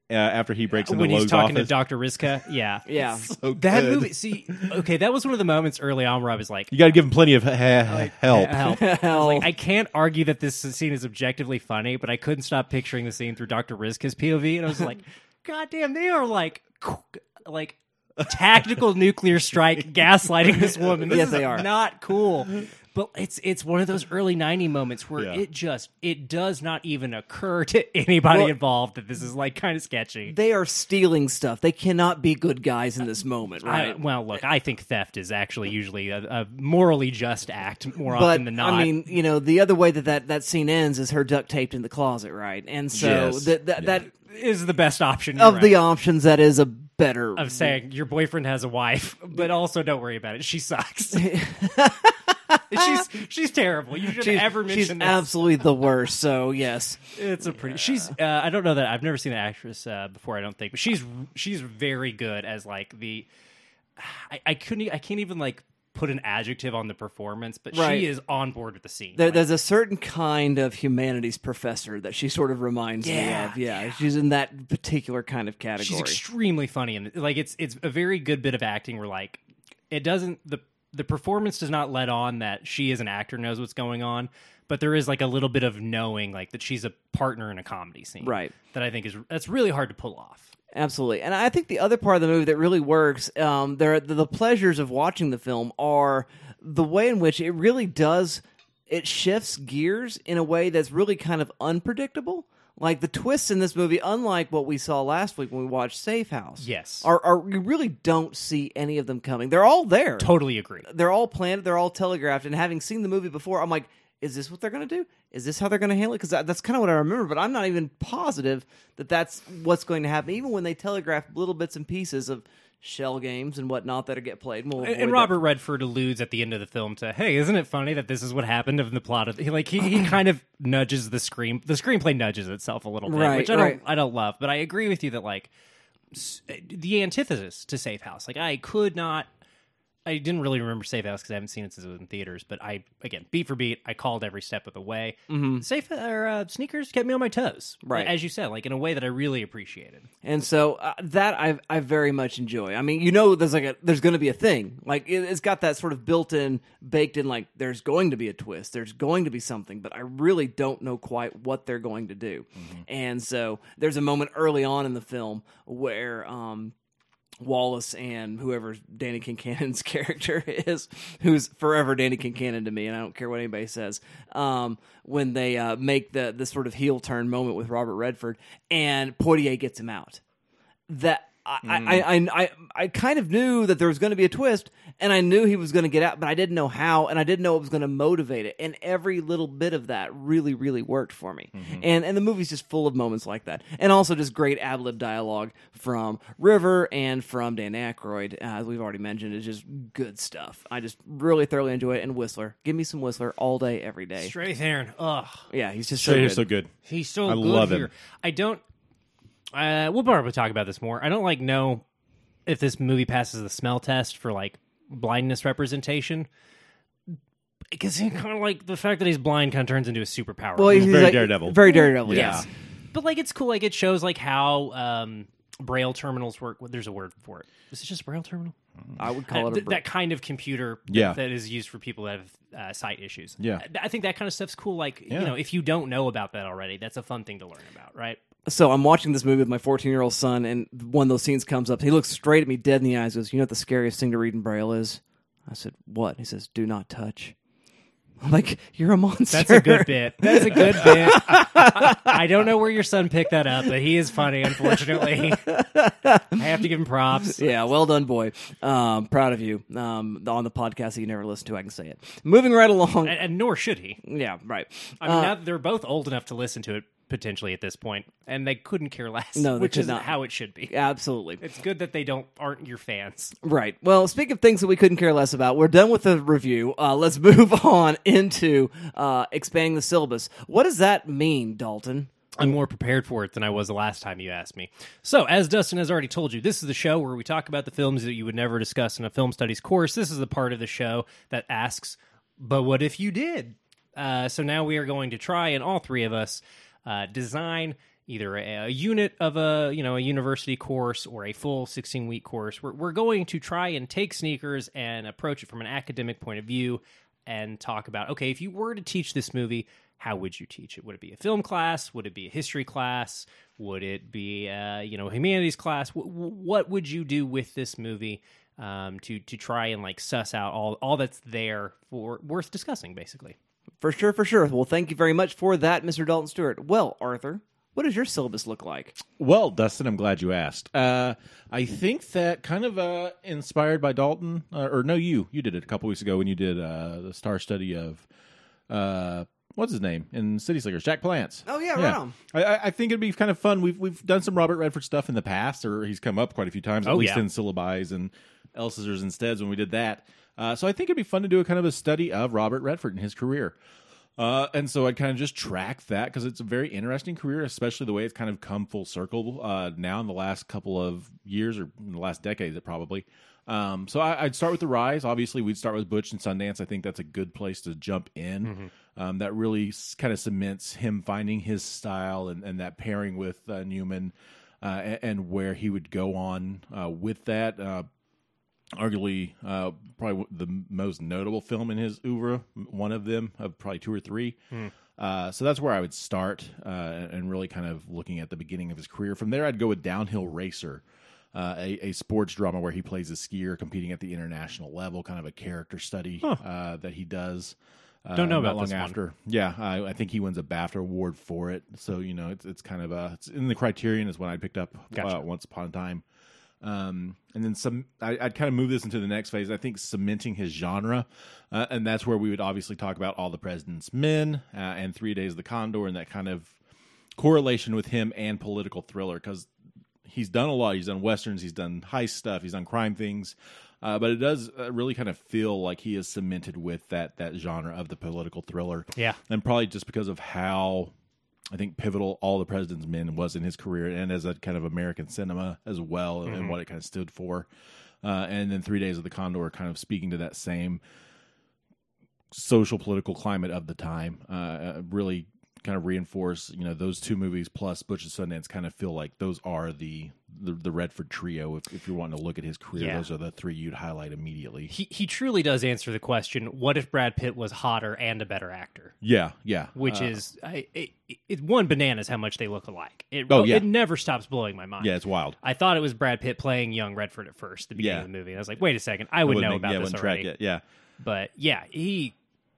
uh, after he breaks into when he's talking office, to Doctor Rizka, *laughs* yeah, yeah. so That good. movie, see, okay, that was one of the moments early on where I was like, You got to give him plenty of ha- ha- help. help. *laughs* I like, I can't argue that this scene is objectively funny, but I couldn't stop picturing the scene through Doctor Rizka's POV, and I was like, *laughs* God damn, they are like, like tactical nuclear strike gaslighting this woman. This Yes, is they are. not cool. But it's it's one of those early '90 moments where Yeah. it just it does not even occur to *laughs* anybody Well- involved that this is like kind of sketchy. They are stealing stuff. They cannot be good guys in this moment, I, right? well, look, I think theft is actually usually a, a morally just act more but often than not. I mean, you know, the other way that, that that scene ends is her duct taped in the closet, right? And so Yes. that that, that is the best option of right. the options, that is a better of saying your boyfriend has a wife, *laughs* but also don't worry about it. She sucks. *laughs* *laughs* she's she's terrible. You should She's, ever she's mention this. absolutely the worst. So yes, it's a pretty. She's. Uh, I don't know that I've never seen the actress uh, before. I don't think, but she's she's very good as like the. I, I couldn't. I can't even like put an adjective on the performance, but Right. she is on board with the scene. there, Like, there's a certain kind of humanities professor that she sort of reminds me of. Yeah, she's in that particular kind of category. she's extremely funny and like it's it's a very good bit of acting where like it doesn't the the performance does not let on that she as an actor knows what's going on but there is like a little bit of knowing like that she's a partner in a comedy scene Right. that i think is that's really hard to pull off Absolutely, and I think the other part of the movie that really works, um, there the, the pleasures of watching the film are the way in which it really does it shifts gears in a way that's really kind of unpredictable. Like the twists in this movie, unlike what we saw last week when we watched Safe House, Yes. are, are you really don't see any of them coming. They're all there. totally agree They're all planned. They're all telegraphed. And having seen the movie before, I'm like, is this what they're going to do? Is this how they're going to handle it? Because that's kind of what I remember. But I'm not even positive that that's what's going to happen. Even when they telegraph little bits and pieces of shell games and whatnot that get played. We'll and, and that. Robert Redford alludes at the end of the film to, "Hey, isn't it funny that this is what happened in the plot of he, like he, he *laughs* kind of nudges the screen the screenplay nudges itself a little bit, Right, which I don't right. I don't love, but I agree with you that like the antithesis to Safe House. Like I could not I didn't really remember Safe House because I haven't seen it since it was in theaters. But I, again, beat for beat, I called every step of the way. Mm-hmm. Safe or uh, sneakers kept me on my toes, Right. As you said, like in a way that I really appreciated. And so uh, that I I very much enjoy. I mean, you know, there's like a there's going to be a thing. Like it, it's got that sort of built-in, baked in. Like there's going to be a twist. There's going to be something, but I really don't know quite what they're going to do. And so there's a moment early on in the film where um, Wallace and whoever Danny Concannon *laughs* character is, who's forever Danny Concannon to me, and I don't care what anybody says. Um, when they uh, make the the sort of heel turn moment with Robert Redford, and Poitier gets him out. That I I, I, I I kind of knew that there was going to be a twist, and I knew he was going to get out, but I didn't know how, and I didn't know it was going to motivate it. And every little bit of that really, really worked for me. And and the movie's just full of moments like that, and also just great ad lib dialogue from River and from Dan Aykroyd, uh, as we've already mentioned. It's just good stuff. I just really thoroughly enjoy it. And Whistler, give me some Whistler all day, every day. Strathairn, ugh, Yeah, he's just so good. is so good. he's so I good love him. I don't. Uh, we'll probably talk about this more. I don't like know if this movie passes the smell test for like blindness representation. Because he kind of like the fact that he's blind kind of turns into a superpower. Well, he's very like- Daredevil. Very Daredevil. Yeah. Yes. but like it's cool. Like it shows like how um, braille terminals work. There's a word for it. Is it just braille terminal? I would call Uh, it a th- that kind of computer Yeah. that is used for people that have uh, sight issues. Yeah. I- I think that kind of stuff's cool. Like Yeah. you know, if you don't know about that already, that's a fun thing to learn about, right? So I'm watching this movie with my 14 year old son, and one of those scenes comes up. He looks straight at me, dead in the eyes. Goes, "You know what the scariest thing to read in braille is?" I said, "What?" He says, "Do not touch." I'm like, you're a monster. That's a good bit. That's a good bit. *laughs* I don't know where your son picked that up, but he is funny. Unfortunately, I have to give him props. Yeah, well done, boy. Um, proud of you. Um, on the podcast that you never listen to, I can say it. Moving right along. And, and nor should he. yeah, right. I mean, Uh, now they're both old enough to listen to it potentially at this point, and they couldn't care less. No, which is not. how it should be. absolutely. It's good that they don't aren't your fans. Right. Well, speaking of things that we couldn't care less about, we're done with the review. Uh, let's *laughs* move on into uh, expanding the syllabus. What does that mean, Dalton? I'm more prepared for it than I was the last time you asked me. So, as Dustin has already told you, this is the show where we talk about the films that you would never discuss in a film studies course. This is the part of the show that asks, but what if you did? Uh, so now we are going to try, and all three of us uh, design either a, a unit of a you know a university course or a full 16 week course. We're, we're going to try and take sneakers and approach it from an academic point of view and talk about okay, if you were to teach this movie, how would you teach it? Would it be a film class? Would it be a history class? Would it be a, you know humanities class? W- what would you do with this movie um, to to try and like suss out all all that's there for worth discussing, basically? For sure, for sure. Well, thank you very much for that, Mr. Dalton Stewart. Well, Arthur, what does your syllabus look like? Well, Dustin, I'm glad you asked. Uh, I think that kind of uh, inspired by Dalton, uh, or no, you you did it a couple weeks ago when you did uh, the star study of uh, what's his name in City Slickers, Jack Palance. Oh, yeah, right on. I, I- I think it'd be kind of fun. We've we've done some Robert Redford stuff in the past, or he's come up quite a few times, at Oh, least yeah. in syllabi and L scissors instead when we did that. Uh, so I think it'd be fun to do a kind of a study of Robert Redford and his career. Uh, and so I'd kind of just track that because it's a very interesting career, especially the way it's kind of come full circle uh, now in the last couple of years or in the last decade, it probably. Um, so I, I'd start with the rise. Obviously, we'd start with Butch and Sundance. I think that's a good place to jump in. Um, that really s- kind of cements him finding his style and, and that pairing with uh, Newman uh, and, and where he would go on uh, with that. Arguably uh, probably the most notable film in his oeuvre, one of them of probably two or three. Uh, so that's where I would start uh, and really kind of looking at the beginning of his career. From there, I'd go with Downhill Racer, uh, a, a sports drama where he plays a skier competing at the international level, kind of a character study uh, that he does. Uh, Don't know about long this one. after. Yeah, I, I think he wins a BAFTA award for it. So you know, it's it's kind of a it's in the Criterion is when I picked up Gotcha. once upon a time. Um, and then some, I, I'd kind of move this into the next phase. I think cementing his genre, uh, and that's where we would obviously talk about all the President's Men uh, and Three Days of the Condor, and that kind of correlation with him and political thriller because he's done a lot. He's done westerns, he's done heist stuff, he's done crime things, uh, but it does uh, really kind of feel like he is cemented with that that genre of the political thriller. Yeah. and probably just because of how I think pivotal all the President's Men was in his career and as a kind of American cinema as well, and what it kind of stood for. Uh, and then Three Days of the Condor, kind of speaking to that same social political climate of the time, uh, uh, really kind of reinforce you know those two movies plus Butch and Sundance kind of feel like those are the the, the Redford trio. If, if you're wanting to look at his career, Yeah. those are the three you'd highlight immediately. He he truly does answer the question: What if Brad Pitt was hotter and a better actor? Yeah, yeah. Which Uh, is I, it, it, one bananas how much they look alike. It, Oh, yeah. it never stops blowing my mind. yeah, it's wild. I thought it was Brad Pitt playing young Redford at first, the beginning Yeah. of the movie. And I was like, wait a second, I would know about yeah, this already. track it. Yeah. But yeah, he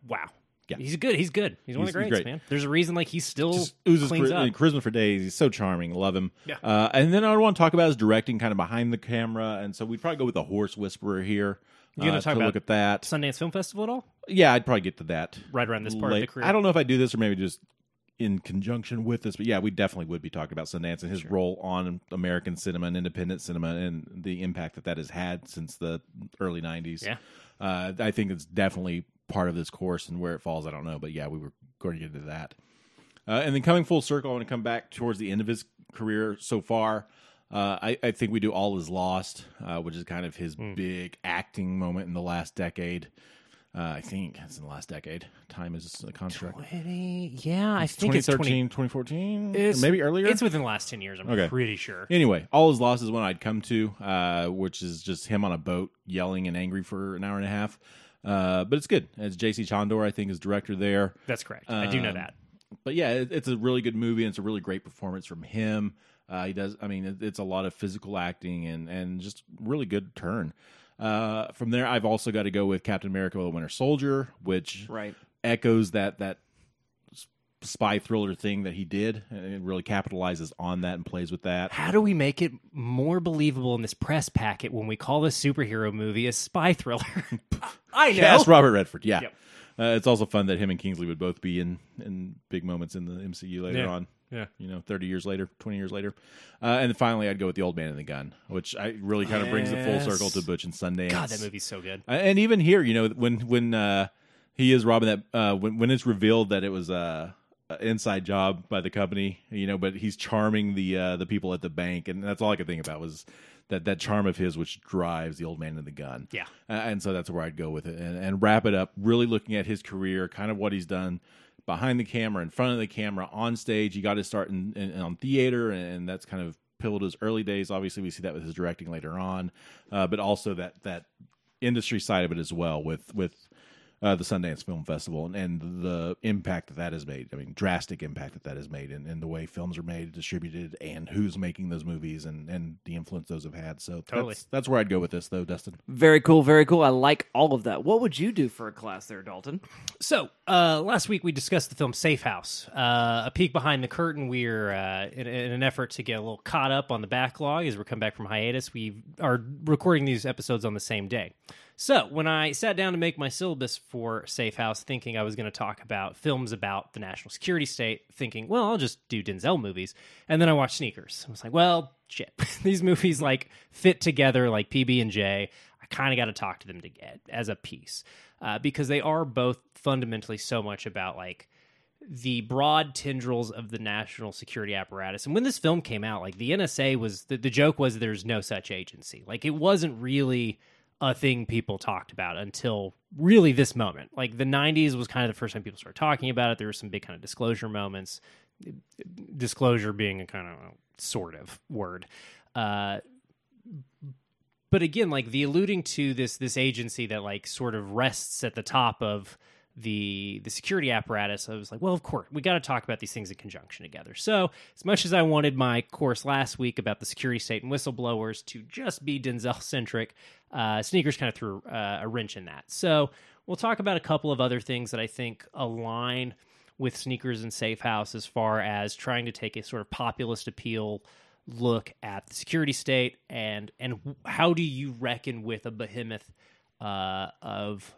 wow. Yeah. He's good. He's good. He's one of the He's- he's greats, great. man. There's a reason like he's still just oozes cleans chari- up. charisma for days. He's so charming. Love him. Yeah. Uh, and then I want to talk about his directing, kind of behind the camera. And so we'd probably go with the Horse Whisperer here. You gonna uh, talk to about look at that? Sundance Film Festival at all? Yeah, I'd probably get to that Right around this part of the career. I don't know if I do this or maybe just in conjunction with this, but yeah, we definitely would be talking about Sundance and his role on American cinema and independent cinema and the impact that that has had since the early '90s. Yeah. uh, I think it's definitely part of this course and where it falls, I don't know, but yeah, we were going to get into that. Uh, and then coming full circle, I want to come back towards the end of his career so far. Uh, I, I think we do All Is Lost, uh, which is kind of his Hmm. big acting moment in the last decade. Uh, I think it's in the last decade. Time is a construct. Twenty- yeah, I think it's 2013, 20, 2014, it's, maybe earlier. It's within the last ten years. I'm Okay. pretty sure. Anyway, All Is Lost is one I'd come to, uh, which is just him on a boat yelling and angry for an hour and a half. Uh, but it's good. It's J.C. Chandor, I think, is director there. That's correct. I do know Um, that. But yeah, it, it's a really good movie, and it's a really great performance from him. Uh, he does. I mean, it, it's a lot of physical acting and and just really good turn. Uh, from there, I've also got to go with Captain America: The Winter Soldier, which Right. echoes that that s- spy thriller thing that he did, and it really capitalizes on that and plays with that. How do we make it more believable in this press packet when we call this superhero movie a spy thriller? *laughs* I know. Cast Robert Redford, yeah. Yep. Uh, it's also fun that him and Kingsley would both be in in big moments in the MCU later Yeah. on. Yeah. you know, thirty years later, twenty years later, uh, and then finally, I'd go with the Old Man and the Gun, which I really kind of brings it full circle to Butch and Sundance. God, that movie's so good. Uh, and even here, you know, when when uh, he is robbing that, uh, when when it's revealed that it was uh, inside job by the company, you know, but he's charming the uh, the people at the bank, and that's all I could think about was that that charm of his, which drives the old man and the gun. Yeah. Uh, and so that's where I'd go with it, and, and wrap it up. Really looking at his career, kind of what he's done behind the camera, in front of the camera, on stage. He got to start in, in, on theater, and that's kind of pilled his early days. Obviously, we see that with his directing later on, uh, but also that that industry side of it as well with with uh, the Sundance Film Festival and, and the impact that that has made. I mean, drastic impact that that has made in, in the way films are made, distributed, and who's making those movies and, and the influence those have had. So Totally. that's, that's where I'd go with this, though, Dustin. Very cool, very cool. I like all of that. What would you do for a class there, Dalton? So, uh, last week we discussed the film Safe House. Uh, a peek behind the curtain. We're uh, in, in an effort to get a little caught up on the backlog as we come back from hiatus. We are recording these episodes on the same day. So, when I sat down to make my syllabus for Safe House, thinking I was going to talk about films about the national security state, thinking, well, I'll just do Denzel movies, and then I watched Sneakers. I was like, well, shit, *laughs* these movies like fit together like PB and J. I kind of got to talk to them to get as a piece uh, because they are both fundamentally so much about like the broad tendrils of the national security apparatus. And when this film came out, like the NSA was the, the joke was there's no such agency. Like it wasn't really a thing people talked about until really this moment. Like the 90s was kind of the first time people started talking about it. There were some big kind of disclosure moments. Disclosure being a kind of sort of word. Uh, but again like the alluding to this this agency that like sort of rests at the top of the the security apparatus. I was like well of course we got to talk about these things in conjunction together. So as much as i wanted my course last week about the security state and whistleblowers to just be denzel centric uh, sneakers kind of threw uh, a wrench in that. So we'll talk about a couple of other things that i think align with sneakers and safe house as far as trying to take a sort of populist appeal look at the security state and and how do you reckon with a behemoth uh, of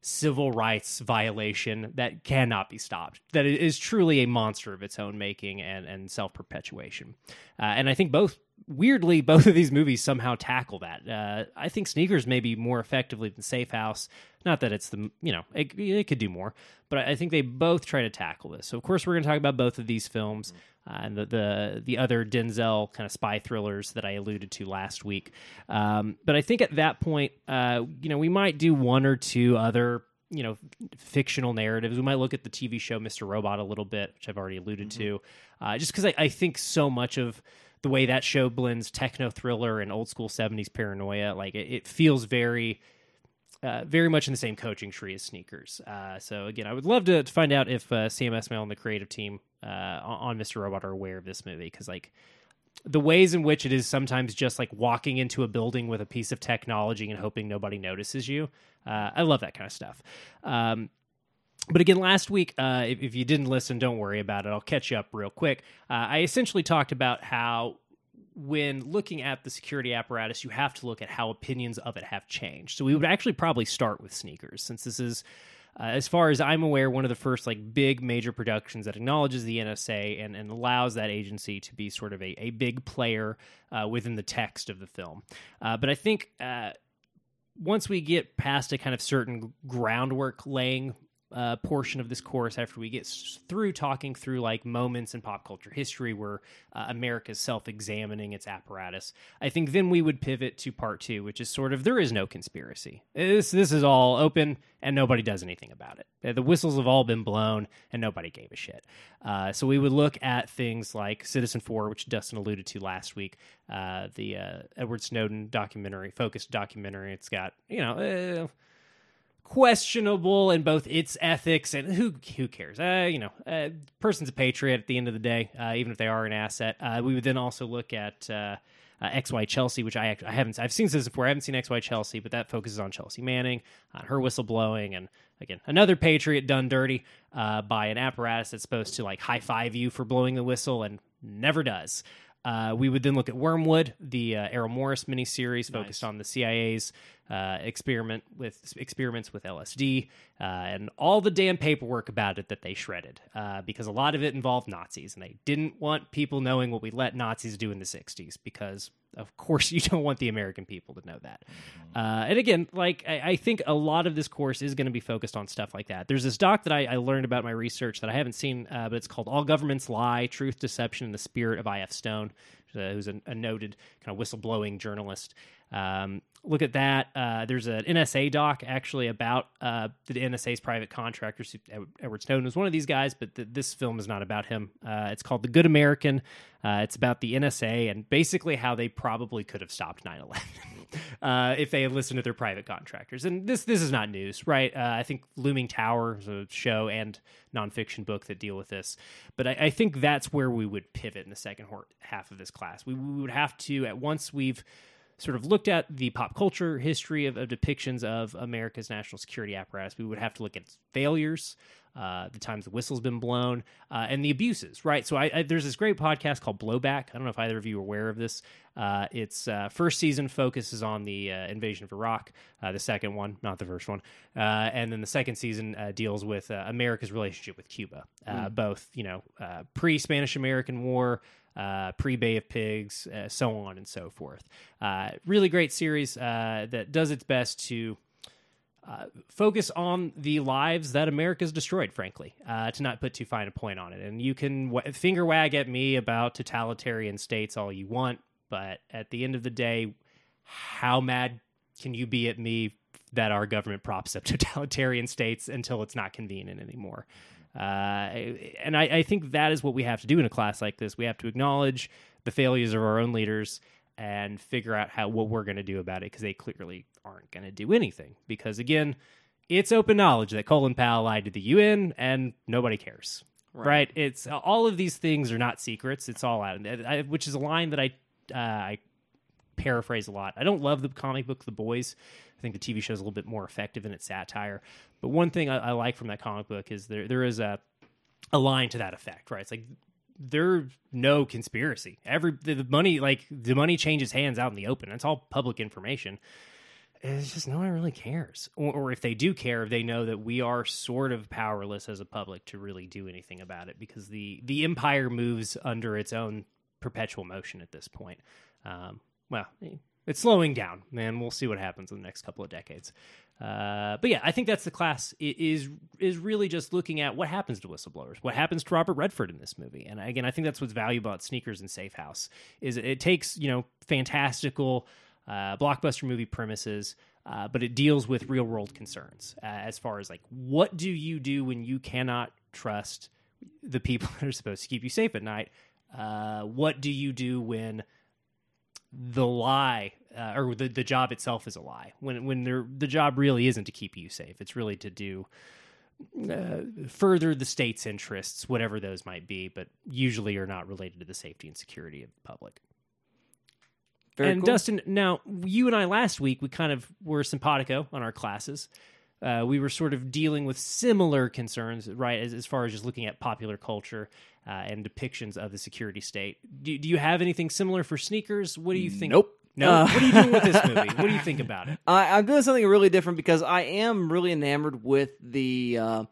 civil rights violation that cannot be stopped that it is truly a monster of its own making and and self perpetuation uh, and I think both weirdly *laughs* both of these movies somehow tackle that. Uh, I think sneakers maybe more effectively than Safe House. Not that it's the you know it, it could do more but I think they both try to tackle this. So of course we're going to talk about both of these films uh, and the, the the other Denzel kind of spy thrillers that I alluded to last week. Um, but I think at that point, uh, you know, we might do one or two other you know fictional narratives. We might look at the TV show Mr. Robot a little bit, which I've already alluded to, uh, just because I, I think so much of the way that show blends techno thriller and old school 70s paranoia like it, it feels very uh, very much in the same coaching tree as sneakers. Uh, so again, I would love to, to find out if uh, Sam Esmail and the creative team uh, on, Mr. Robot are aware of this movie because like the ways in which it is sometimes just like walking into a building with a piece of technology and hoping nobody notices you. Uh, I love that kind of stuff. Um, but again, last week, if, if you didn't listen, don't worry about it. I'll catch you up real quick. I essentially talked about how when looking at the security apparatus, you have to look at how opinions of it have changed. So we would actually probably start with sneakers, since this is, uh, as far as I'm aware, one of the first like big major productions that acknowledges the NSA and, and allows that agency to be sort of a, a big player uh, within the text of the film. Uh, but I think uh, once we get past a kind of certain groundwork laying uh, portion of this course after we get through talking through like moments in pop culture history where uh, America's self examining its apparatus. I think then we would pivot to part two, which is sort of there is no conspiracy. This, this is all open and nobody does anything about it. Uh, The whistles have all been blown and nobody gave a shit. Uh, so we would look at things like Citizenfour, which Dustin alluded to last week, uh, the uh, Edward Snowden documentary, focused documentary. It's got, you know, questionable in both its ethics and who who cares? Uh, you know, uh, person's a patriot at the end of the day, uh, even if they are an asset. Uh, we would then also look at uh, uh, XY Chelsea, which I I haven't I've seen this before. I haven't seen XY Chelsea, but that focuses on Chelsea Manning, on her whistleblowing, and again another Patriot done dirty uh, by an apparatus that's supposed to like high five you for blowing the whistle and never does. Uh, we would then look at Wormwood, the uh, Errol Morris miniseries focused on the CIA's uh, experiment with experiments with LSD uh, and all the damn paperwork about it that they shredded uh, because a lot of it involved Nazis and they didn't want people knowing what we let Nazis do in the '60s because of course *laughs* you don't want the American people to know that. Uh, and again, like I, I think a lot of this course is going to be focused on stuff like that. There's this doc that I, I learned about my research that I haven't seen, uh, but it's called "All Governments Lie: Truth, Deception, and the Spirit of I.F. Stone." Uh, who's a, a noted kind of whistleblowing journalist. Um, look at that. Uh, there's an NSA doc actually about uh, the NSA's private contractors. Edward Snowden was one of these guys, but th- this film is not about him. Uh, it's called The Good American. Uh, it's about the NSA and basically how they probably could have stopped 9 11. *laughs* Uh, if they had listened to their private contractors, and this this is not news, right? Uh, I think Looming Tower is a show and nonfiction book that deal with this, but I, I think that's where we would pivot in the second half of this class. We, we would have to at once we've sort of looked at the pop culture history of, of, depictions of America's national security apparatus, we would have to look at failures, uh, the times the whistle's been blown, uh, and the abuses, right? So I, I, there's this great podcast called Blowback. I don't know if either of you are aware of this. Uh, its uh, first season focuses on the uh, invasion of Iraq, uh, the second one, not the first one. and then the second season deals with America's relationship with Cuba, mm. both, you know, pre Spanish American War, uh, pre Bay of Pigs, uh, so on and so forth. Uh, really great series uh, that does its best to. Uh, focus on the lives that America's destroyed, frankly, uh, to not put too fine a point on it. And you can w- finger wag at me about totalitarian states all you want, but at the end of the day, how mad can you be at me that our government props up *laughs* totalitarian states until it's not convenient anymore? Uh, and I, I think that is what we have to do in a class like this. We have to acknowledge the failures of our own leaders and figure out how what we're going to do about it because they clearly aren't going to do anything. Because again, it's open knowledge that Colin Powell lied to the UN and nobody cares. Right. right? It's all of these things are not secrets. It's all out, I, which is a line that I uh, I paraphrase a lot. I don't love the comic book The Boys. I think the TV show is a little bit more effective in its satire. But one thing I, I like from that comic book is there there is a a line to that effect, right? It's like there's no conspiracy. Every the money, like the money changes hands out in the open. It's all public information. It's just no one really cares, or, or, if they do care, they know that we are sort of powerless as a public to really do anything about it because the the empire moves under its own perpetual motion at this point. Um, well, it's slowing down, man. We'll see what happens in the next couple of decades. Uh, but yeah, I think that's the class is is really just looking at what happens to whistleblowers, what happens to Robert Redford in this movie, and again, I think that's what's valuable about Sneakers and Safe House is it takes you know fantastical uh, blockbuster movie premises, uh, but it deals with real world concerns uh, as far as like what do you do when you cannot trust the people *laughs* that are supposed to keep you safe at night? Uh, what do you do when the lie uh, or the, the job itself is a lie when when the job really isn't to keep you safe it's really to do uh, further the state's interests whatever those might be but usually are not related to the safety and security of the public Very and cool. Dustin, now you and I last week we kind of were simpatico on our classes, uh, we were sort of dealing with similar concerns, right, as, as far as just looking at popular culture uh, and depictions of the security state. Do, do you have anything similar for sneakers? What do you think? Nope. No. Uh, what are you doing with this *laughs* movie? What do you think about it? I, am doing something really different because I am really enamored with the. Uh,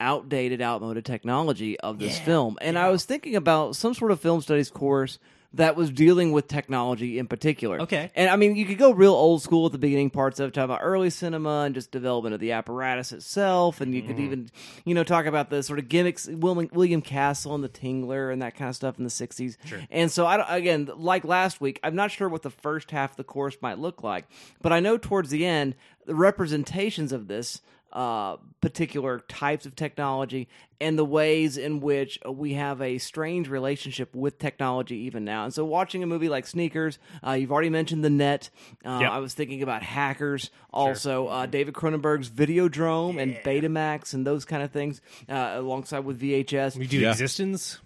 outdated, outmoded technology of this yeah, film. And yeah. I was thinking about some sort of film studies course that was dealing with technology in particular. Okay. And I mean, you could go real old school at the beginning parts of talk about early cinema and just development of the apparatus itself, and you could mm-hmm. even, you know, talk about the sort of gimmicks, William, William Castle and the Tingler and that kind of stuff in the '60s. Sure. And so, I again, like last week, I'm not sure what the first half of the course might look like, but I know towards the end, the representations of this uh, particular types of technology and the ways in which we have a strange relationship with technology even now. And so, watching a movie like Sneakers, uh, you've already mentioned the net. Uh, yep. I was thinking about Hackers, also sure. Uh, David Cronenberg's Videodrome yeah. and Betamax and those kind of things, uh, alongside with VHS. We do yeah. eXistenZ.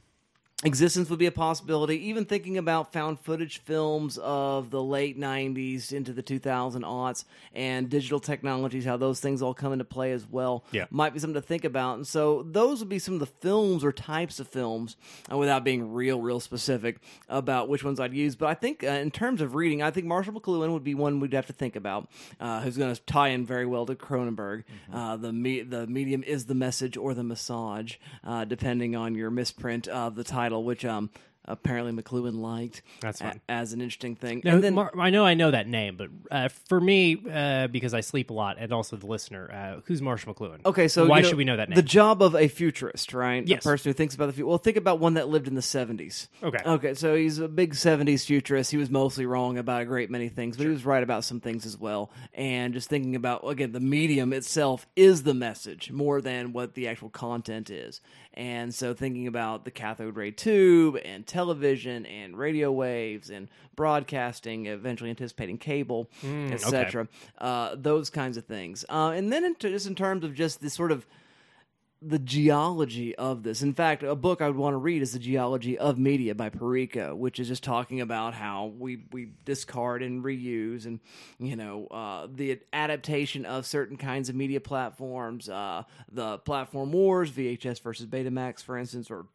eXistenZ would be a possibility. Even thinking about found footage films of the late 90s into the 2000 aughts and digital technologies, how those things all come into play as well, Yeah. might be something to think about. And so those would be some of the films or types of films, uh, without being real, real specific about which ones I'd use. But I think uh, in terms of reading, I think Marshall McLuhan would be one we'd have to think about, uh, who's going to tie in very well to Cronenberg. Uh, the me- the medium is the message or the massage, uh, depending on your misprint of the title, which um apparently McLuhan liked. That's a- fine. as an interesting thing. Now, and then Mar- I know I know that name, but uh, for me, uh, because I sleep a lot, and also the listener, uh, who's Marshall McLuhan? Okay, so why you know, should we know that name? The job of a futurist, right? Yes. A person who thinks about the future. Well, think about one that lived in the seventies. Okay. Okay, so he's a big seventies futurist. He was mostly wrong about a great many things, but he was right about some things as well. And just thinking about again, the medium itself is the message more than what the actual content is. And so thinking about the cathode ray tube and television and radio waves and broadcasting, eventually anticipating cable, etc. Uh, those kinds of things. Uh, and then in t- just in terms of just this sort of the geology of this. In fact, a book I would want to read is The Geology of Media by Parikka, which is just talking about how we, we discard and reuse and, you know, uh, the adaptation of certain kinds of media platforms, uh, the platform wars, VHS versus Betamax, for instance, or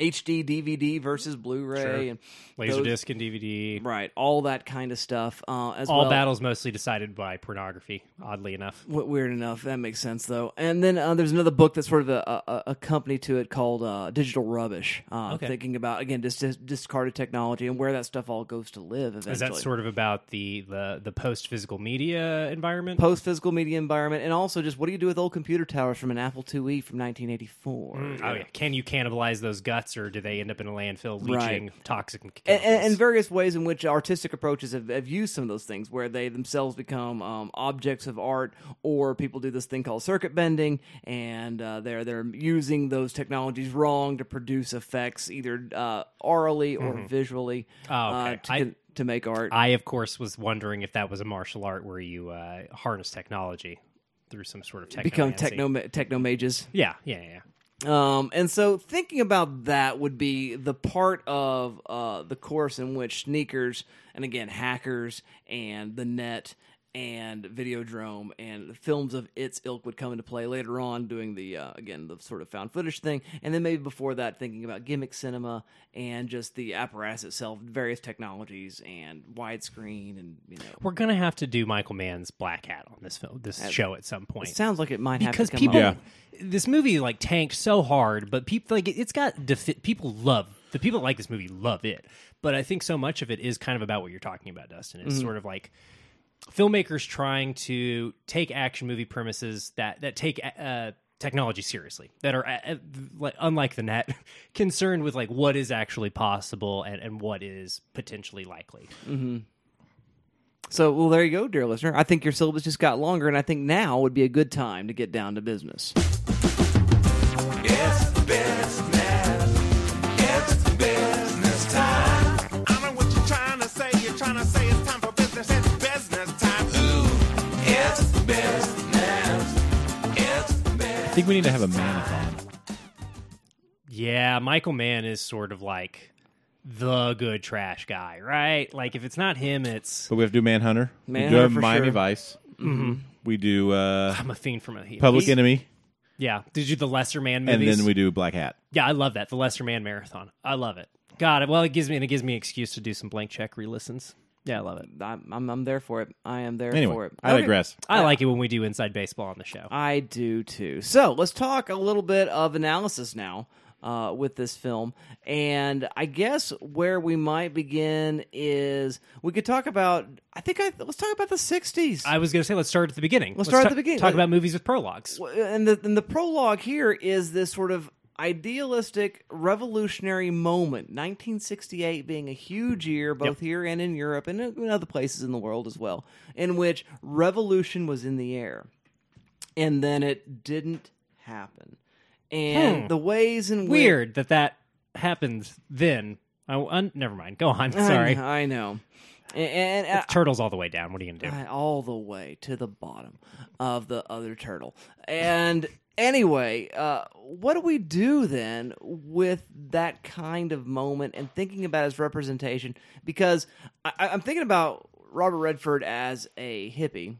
HD DVD versus Blu-ray Sure. and Laserdisc and DVD. right, all that kind of stuff. Uh, as All well. battles mostly decided by pornography. Oddly enough, W- Weird enough, that makes sense though. And then uh, there's another book that's sort of a, a, a company to it called uh, Digital Rubbish. Uh, Okay. Thinking about again dis- dis- discarded technology and where that stuff all goes to live eventually. is that sort of about the the, the post physical media environment? post physical media environment, and also just what do you do with old computer towers from an Apple IIe from 1984? oh yeah, can you cannibalize those guts, or do they end up in a landfill Right. leaching toxic and, chemicals? and, various ways in which artistic approaches have, have used some of those things where they themselves become um, objects of art or people do this thing called circuit bending and uh, they're they're using those technologies wrong to produce effects either uh, orally or visually Oh, okay. uh, to, I- to make art I, of course, was wondering if that was a martial art where you uh, harness technology through some sort of become techno techno mages Yeah, yeah, yeah. Um, and so thinking about that would be the part of uh, the course in which sneakers and again hackers and the net and Videodrome and films of its ilk would come into play later on, doing the uh, again the sort of found footage thing, and then maybe before that, thinking about gimmick cinema and just the apparatus itself, various technologies and widescreen, and you know, We're gonna have to do Michael Mann's Black Hat on this film, this show at some it point. sounds like it might have because to come people, up. this movie like tanked so hard, but people like it's got defi- people love the people that like this movie love it, but I think so much of it is kind of about what you're talking about, Dustin. It's sort of like filmmakers trying to take action movie premises that that take uh, technology seriously, that are uh, unlike the net, *laughs* concerned with like what is actually possible and, and what is potentially likely. So, well, there you go, dear listener. I think your syllabus just got longer, and I think now would be a good time to get down to business. I think we need to have a marathon. Yeah, Michael Mann is sort of like the good trash guy, right? Like if it's not him, it's But we have to do Manhunter. we Manhunter do have for Miami sure. Vice. We do uh, I'm a fiend from a he- Public he- Enemy, Yeah, did you do the Lesser Man and movies? then we do Black Hat. yeah, I love that the Lesser Man marathon. I love it. God, well, it gives me and it gives me an excuse to do some blank check re-listens. Yeah, I love it. I'm, I'm, I'm there for it. I am there for it. I Okay. digress. I like it when we do inside baseball on the show. I do too. So let's talk a little bit of analysis now uh, with this film. And I guess where we might begin is we could talk about. I think I let's talk about the '60s. I was going to say let's start at the beginning. Let's start at ta- the beginning. Talk Let- about movies with prologues. W- and the and the prologue here is this sort of idealistic revolutionary moment 1968 being a huge year both here and in europe and in other places in the world as well in which revolution was in the air and then it didn't happen and Hmm. the ways in which Weird that that happens then. I, I- never mind. Go on. Sorry. i, know and, and Turtles all the way down. What are you going to do? All the way to the bottom of the other turtle. And anyway, uh, what do we do then with that kind of moment and thinking about his representation? Because I, I'm thinking about Robert Redford as a hippie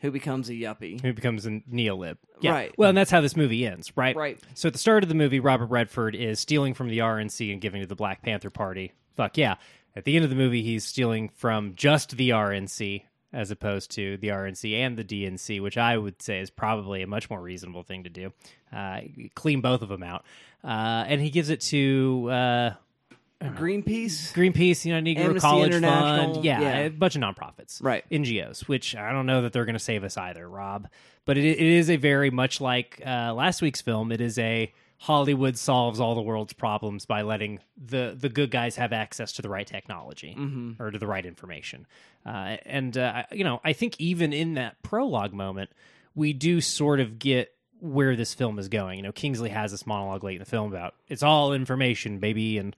who becomes a yuppie. who becomes a neolib. Yeah. Right. Well, and that's how this movie ends, right? Right. So at the start of the movie, Robert Redford is stealing from the RNC and giving to the Black Panther Party. Fuck yeah. At the end of the movie, he's stealing from just the RNC as opposed to the RNC and the DNC, which I would say is probably a much more reasonable thing to do. Uh, clean both of them out. Uh, and he gives it to uh, Greenpeace. Greenpeace, you know, Negro Amnesty College Fund, yeah, yeah. a bunch of nonprofits, Right. NGOs, which I don't know that they're going to save us either, Rob. But it, it is a very much like uh, last week's film. It is a Hollywood solves all the world's problems by letting the the good guys have access to the right technology Mm-hmm. or to the right information. Uh, and uh, you know, I think even in that prologue moment, we do sort of get where this film is going. You know, Kingsley has this monologue late in the film about it's all information, baby, and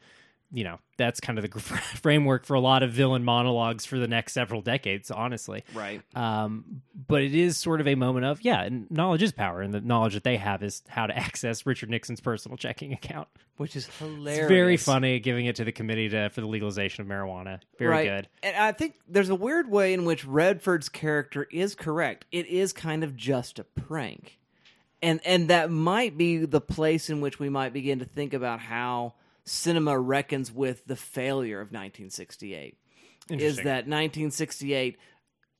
you know that's kind of the *laughs* framework for a lot of villain monologues for the next several decades honestly Right. um, but it is sort of a moment of yeah knowledge is power and the knowledge that they have is how to *laughs* access richard nixon's personal checking account Which is hilarious. it's very funny giving it to the committee to, for the legalization of marijuana very right. good And I think there's a weird way in which Redford's character is correct. It is kind of just a prank. And and that might be the place in which we might begin to think about how cinema reckons with the failure of 1968. Is that 1968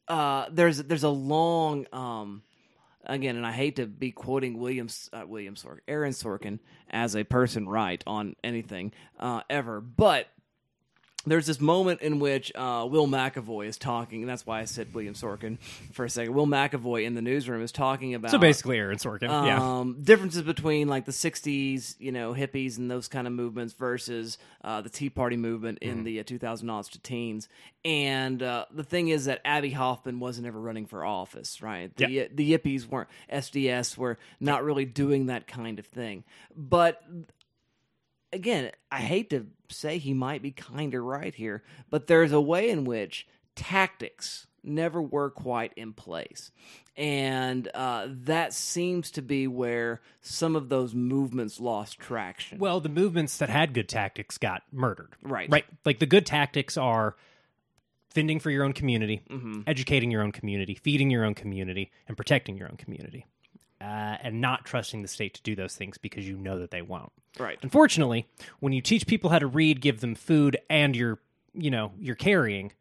uh, there's there's a long um, again, and I hate to be quoting Williams uh, William Sorkin, Aaron Sorkin as a person right on anything uh, ever, but there's this moment in which uh, Will McAvoy is talking, and that's why I said William Sorkin for a second. Will McAvoy in the newsroom is talking about so basically aaron sorkin yeah um, differences between like the '60s, you know, hippies and those kind of movements versus uh, the Tea Party movement in the uh, 2000s to teens. And uh, the thing is that Abbie Hoffman wasn't ever running for office, right? The, Yeah. the Yippies weren't SDS were not really doing that kind of thing. But again, I hate to say he might be kind of right here, but there's a way in which tactics never were quite in place. And uh, that seems to be where some of those movements lost traction. well the movements that had good tactics got murdered Right. right like the good tactics are fending for your own community Mm-hmm. educating your own community feeding your own community and protecting your own community uh, and not trusting the state to do those things because you know that they won't right. unfortunately when you teach people how to read give them food and you're you know you're carrying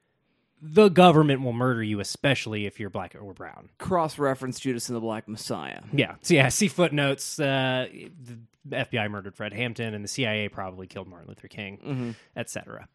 the government will murder you especially if you're black or brown Cross reference Judas and the Black Messiah. yeah so yeah see footnotes uh, the fbi murdered fred hampton and the cia probably killed martin luther king etc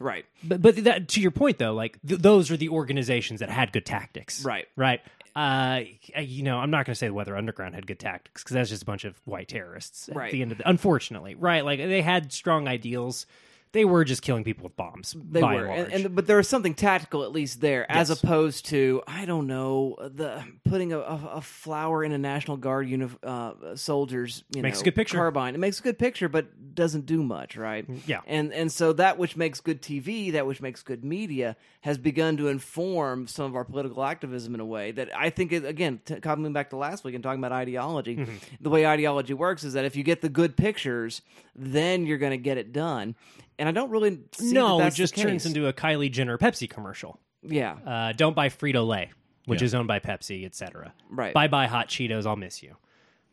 Right. But but that, to your point though, like th- those are the organizations that had good tactics, Right. Right. Uh, you know, I'm not going to say the Weather Underground had good tactics because that's just a bunch of white terrorists. At Right. the end of the, unfortunately, right? Like they had strong ideals. They were just killing people with bombs. They were, and, and, but there was something tactical at least there, as opposed to I don't know the putting a, a, a flower in a National Guard uni- uh, soldier's you Makes know, a good picture. carbine. It makes a good picture, but doesn't do much, right? yeah. and and so that which makes good TV, that which makes good media, has begun to inform some of our political activism in a way that I think is again t- coming back to last week and talking about ideology. Mm-hmm. The way ideology works is that if you get the good pictures, then you're going to get it done. And I don't really see no, that it just turns into a Kylie Jenner Pepsi commercial. yeah. Uh, don't buy Frito Lay, which Yeah. is owned by Pepsi, etc. Right. Bye bye Hot Cheetos. I'll miss you.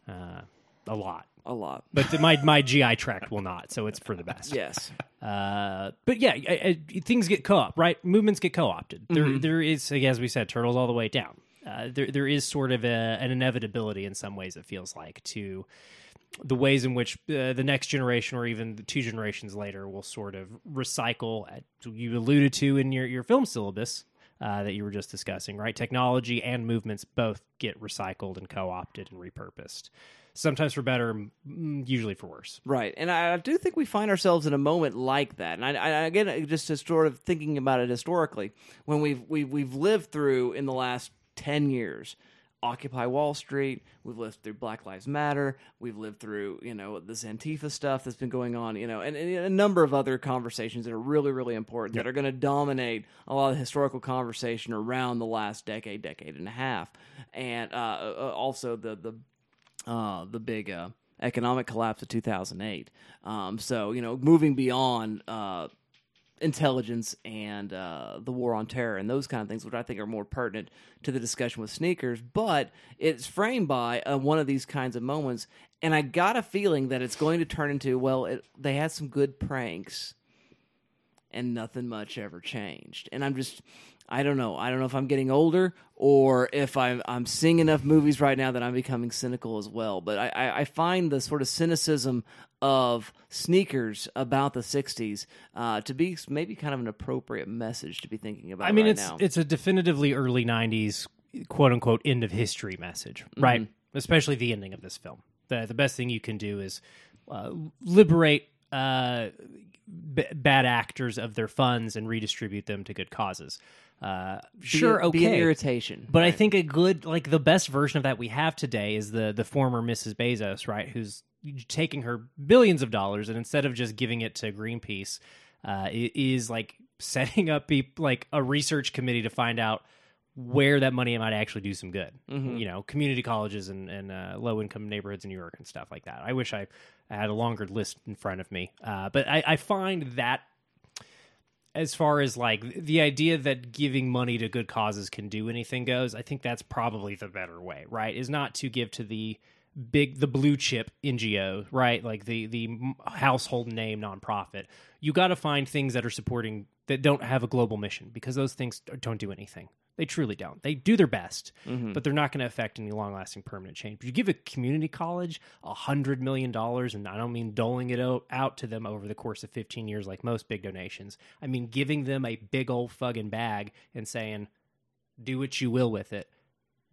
Uh, a lot. a lot. But the, my my GI tract will not, so it's for the best. Yes. Uh, but yeah, I, I, things get co-op, right? Movements get co-opted. There, Mm-hmm. there is, as we said, turtles all the way down. Uh, there, there is sort of a, an inevitability in some ways. It feels like to the ways in which uh, the next generation, or even the two generations later, will sort of recycle. You alluded to in your your film syllabus. Uh, that you were just discussing, right? Technology and movements both get recycled and co-opted and repurposed. Sometimes for better, usually for worse. Right, and I, do think we find ourselves in a moment like that. And I, I again, just to sort of thinking about it historically, when we've we've we've lived through in the last ten years, Occupy Wall Street. We've lived through Black Lives Matter. We've lived through you know this Antifa stuff that's been going on. You know, and, and a number of other conversations that are really really important that are going to dominate a lot of the historical conversation around the last decade, decade and a half, and uh, uh, also the the uh, the big uh, economic collapse of 2008. Um, so, you know, moving beyond uh, intelligence and uh, the war on terror and those kind of things, which I think are more pertinent to the discussion with sneakers. But it's framed by uh, one of these kinds of moments, and I got a feeling that it's going to turn into well, it, they had some good pranks, and nothing much ever changed. And I'm just. I don't know. I don't know if I'm getting older or if I'm I'm seeing enough movies right now that I'm becoming cynical as well. But I, I, I find the sort of cynicism of sneakers about the '60s uh, to be maybe kind of an appropriate message to be thinking about. I mean, right it's now. it's a definitively early '90s quote unquote end of history message, right? Especially the ending of this film. the The best thing you can do is uh, liberate uh, b- bad actors of their funds and redistribute them to good causes. Uh, Be- sure, okay. be irritation. But I think a good, like the best version of that we have today is the the former Mrs. Bezos, right? Who's taking her billions of dollars and instead of just giving it to Greenpeace, uh, is like *laughs* setting up peop like a research committee to find out where that money might actually do some good. You know, community colleges and, and uh, low income neighborhoods in New York and stuff like that. I wish I had a longer list in front of me, uh, but I, I find that as far as like the idea that giving money to good causes can do anything goes, I think that's probably the better way, right? Is not to give to the big the blue chip NGO, right? Like the the household name nonprofit. You got to find things that are supporting that don't have a global mission because those things don't do anything. They truly don't. They do their best, mm-hmm. but they're not going to affect any long lasting permanent change. But you give a community college a hundred million dollars, and I don't mean doling it out, out to them over the course of fifteen years like most big donations. I mean giving them a big old fucking bag and saying, "Do what you will with it."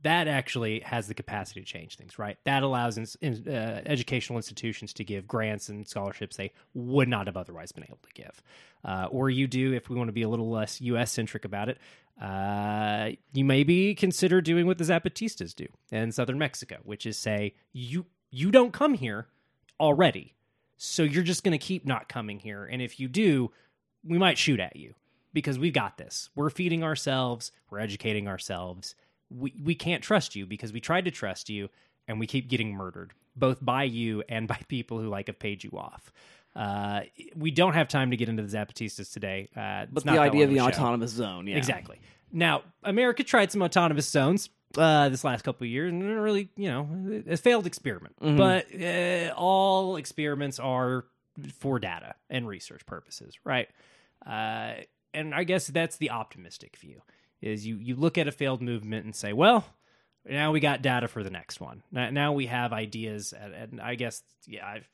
That actually has the capacity to change things, right? That allows in, uh, educational institutions to give grants and scholarships they would not have otherwise been able to give. Uh, or you do, if we want to be a little less U.S. centric about it, uh, you maybe consider doing what the Zapatistas do in southern Mexico, which is say you you don't come here already, so you're just going to keep not coming here, and if you do, we might shoot at you because we've got this. We're feeding ourselves, we're educating ourselves. We we can't trust you because we tried to trust you, and we keep getting murdered both by you and *laughs* by people who like have paid you off. Uh, we don't have time to get into the Zapatistas today. Uh, but the idea of the show. autonomous zone, yeah, Exactly. Now, America tried some autonomous zones uh, this last couple of years, and it really, you know, a failed experiment. But uh, all experiments are for data and research purposes, right? Uh, and I guess that's the optimistic view: is you you look at a failed movement and say, well. Now we got data for the next one. Now, now we have ideas, and, and I guess yeah, I've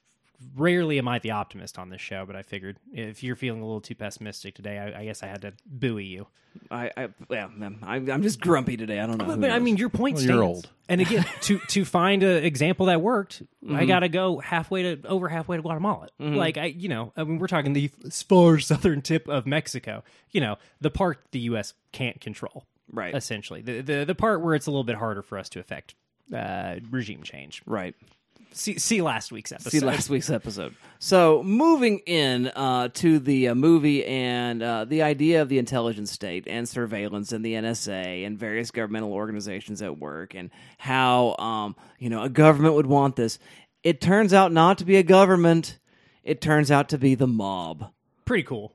rarely am I the optimist on this show, but I figured if you're feeling a little too pessimistic today, I, I guess I had to buoy you. I, I, yeah, man, I, I'm just grumpy today. I don't know. But, but I mean, your point Well, stands. you're old. And again, *laughs* to to find an example that worked, I got to go halfway to over halfway to Guatemala. Like I, you know, I mean, we're talking the far *laughs* southern tip of Mexico. You know, the part the U.S. can't control, Right. Essentially, the the, the part where it's a little bit harder for us to affect uh, regime change. right. See, see last week's episode. see last week's episode. So moving in uh, to the uh, movie and uh, the idea of the intelligence state and surveillance and the NSA and various governmental organizations at work and how um, you know a government would want this. It turns out not to be a government. It turns out to be the mob. Pretty cool.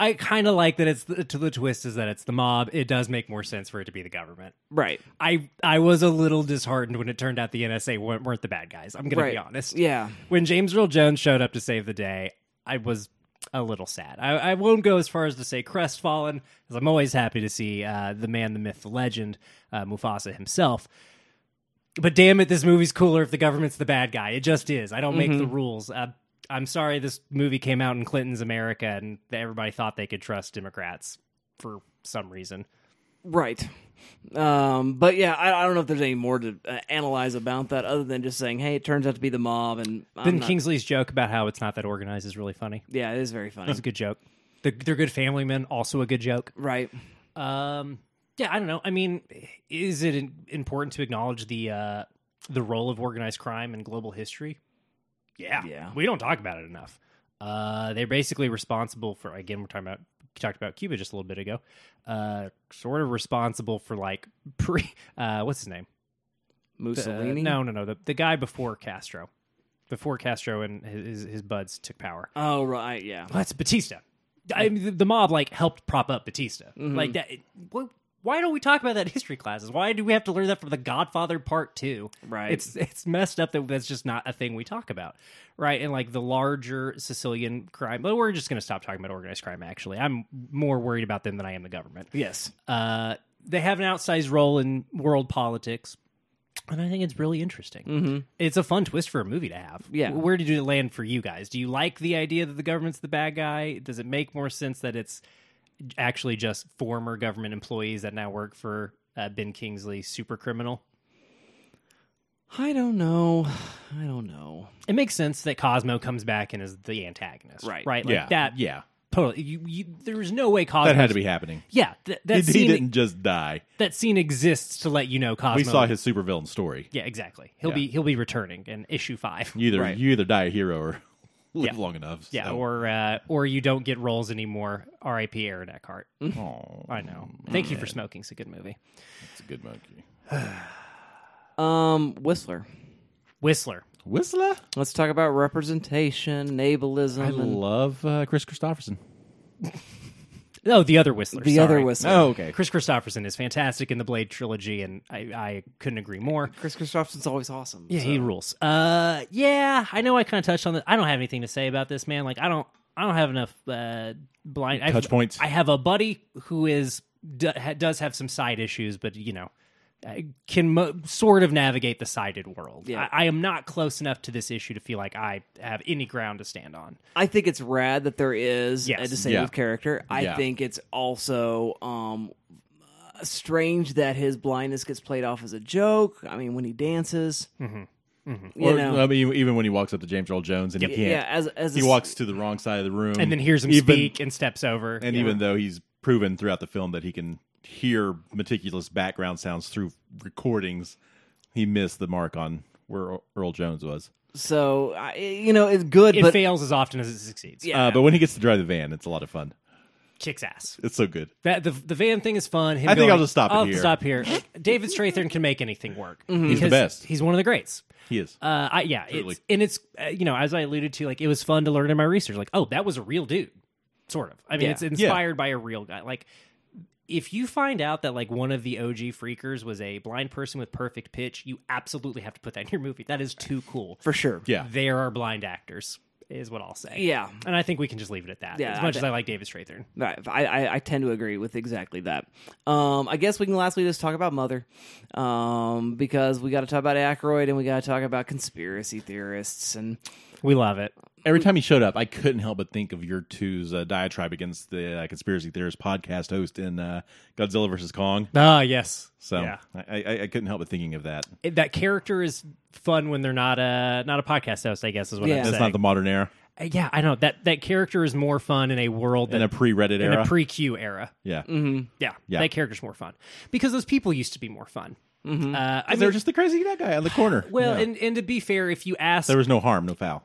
I kind of like that. It's the, to the twist is that it's the mob. It does make more sense for it to be the government. Right. I I was a little disheartened when it turned out the NSA weren't, weren't the bad guys. I'm gonna Right. be honest. Yeah. When James Earl Jones showed up to save the day, I was a little sad. I, I won't go as far as to say crestfallen, because I'm always happy to see uh, the man, the myth, the legend, uh, Mufasa himself. But damn it, this movie's cooler if the government's the bad guy. It just is. I don't make the rules. Uh, I'm sorry this movie came out in Clinton's America and everybody thought they could trust Democrats for some reason. Right. Um, but yeah, I, I don't know if there's any more to uh, analyze about that other than just saying, hey, it turns out to be the mob. And I'm Ben not- Kingsley's joke about how it's not that organized is really funny. yeah, it is very funny. That's a good joke. They're, they're good family men, also a good joke. right. Um, yeah, I don't know. I mean, is it important to acknowledge the uh, the role of organized crime in global history? Yeah, Yeah. We don't talk about it enough. Uh, they're basically responsible for. Again, we're talking about talked about Cuba just a little bit ago. Uh, sort of responsible for like *laughs* pre. Uh, what's his name? Mussolini. no, no, no. The the guy before Castro, before Castro and his his buds took power. Oh right, yeah. Well, that's Batista. I mean, the, the mob like helped prop up Batista. Mm-hmm. Like that. it- wh- why don't we talk about that in history classes? Why do we have to learn that from The Godfather Part Two? Right. It's it's messed up that that's just not a thing we talk about, right? And like the larger Sicilian crime, but we're just going to stop talking about organized crime. Actually, I'm more worried about them than I am the government. Yes. Uh, they have an outsized role in world politics. And I think it's really interesting. Mm-hmm. It's a fun twist for a movie to have. Yeah. Where did it land for you guys? Do you like the idea that the government's the bad guy? Does it make more sense that it's actually just former government employees that now work for uh, Ben Kingsley, super criminal? I don't know. I don't know. It makes sense that Cosmo comes back and is the antagonist, Right. Right, like yeah, that. yeah, totally. You, you, there was no way Cosmo that had to be happening. Yeah, th- that He, he scene. didn't just die. That scene exists to let you know Cosmo. We saw his supervillain story. Yeah, exactly. He'll Yeah. be he'll be returning in issue five. You either Right. you either die a hero or live Yeah. long enough. Yeah, or uh, or you don't get roles anymore. R.I.P. Aaron Eckhart. Aw, I know. Thank you for smoking. It's a good movie. it's a good monkey. *sighs* Um, Whistler. Whistler. Whistler. Let's talk about representation, ableism, I and love uh, Kris Kristofferson. *laughs* Oh, the other Whistler. the sorry. other Whistler. Oh, okay. Kris Kristofferson is fantastic in the Blade trilogy, and I, I couldn't agree more. Kris Kristofferson's always awesome. Yeah, so- he rules. Uh, yeah, I know. I kind of touched on that. I don't have anything to say about this man. Like, I don't, I don't have enough uh, blind I've- Touch points. I have a buddy who is d- ha- does have some side issues, but you know, can mo- sort of navigate the sided world. Yeah. I, I am not close enough to this issue to feel like I have any ground to stand on. I think it's rad that there is Yes. a disabled Yeah. character. I Yeah. think think it's also um, uh, strange that his blindness gets played off as a joke. I mean, when he dances, you Or, know, I mean, even when he walks up to James Earl Jones and he can't, yeah, as as he a- walks to the wrong side of the room, And then hears him even, speak and steps over. And Yeah. even though he's proven throughout the film that he can hear meticulous background sounds through recordings, he missed the mark on where Earl Jones was. So I, you know, it's good, it but fails as often as it succeeds. Yeah. Uh, but when he gets to drive the van, it's a lot of fun. kicks ass. It's so good. That the the van thing is fun. Him I think going- I'll just stop it I'll here. Stop here. David Strathairn can make anything work. He's the Because best. He's one of the greats. He is. Uh, I, yeah, Truly. it's, and it's uh, you know as I alluded to, like it was fun to learn in my research. Like, oh, that was a real dude, sort of. I mean, Yeah. it's inspired by a real guy. Like, if you find out that like one of the OG phreakers was a blind person with perfect pitch, you absolutely have to put that in your movie. That is too cool. for sure, yeah. There are blind actors, is what I'll say. Yeah. and I think we can just leave it at that. Yeah, as much bet. as I like David Strathairn. Right. I, I, I tend to agree with exactly that. Um, I guess we can lastly just talk about Mother, um, because we got to talk about Aykroyd and we got to talk about conspiracy theorists and We love it. Every time he showed up, I couldn't help but think of your two's uh, diatribe against the uh, conspiracy theorist podcast host in uh, Godzilla versus Kong. Ah, yes. So yeah. I, I, I couldn't help but thinking of that. It- that character is fun when they're not a not a podcast host. I guess is what Yeah. I'm That's saying. not the modern era Uh, yeah, I know that that character is more fun in a world in a pre-Reddit era, in a pre Q era. yeah, Yeah, Yeah. that character's more fun because those people used to be more fun. Uh, I they're just the crazy that guy on the corner. well, Yeah. and and to be fair, if you ask, there was no harm, no foul.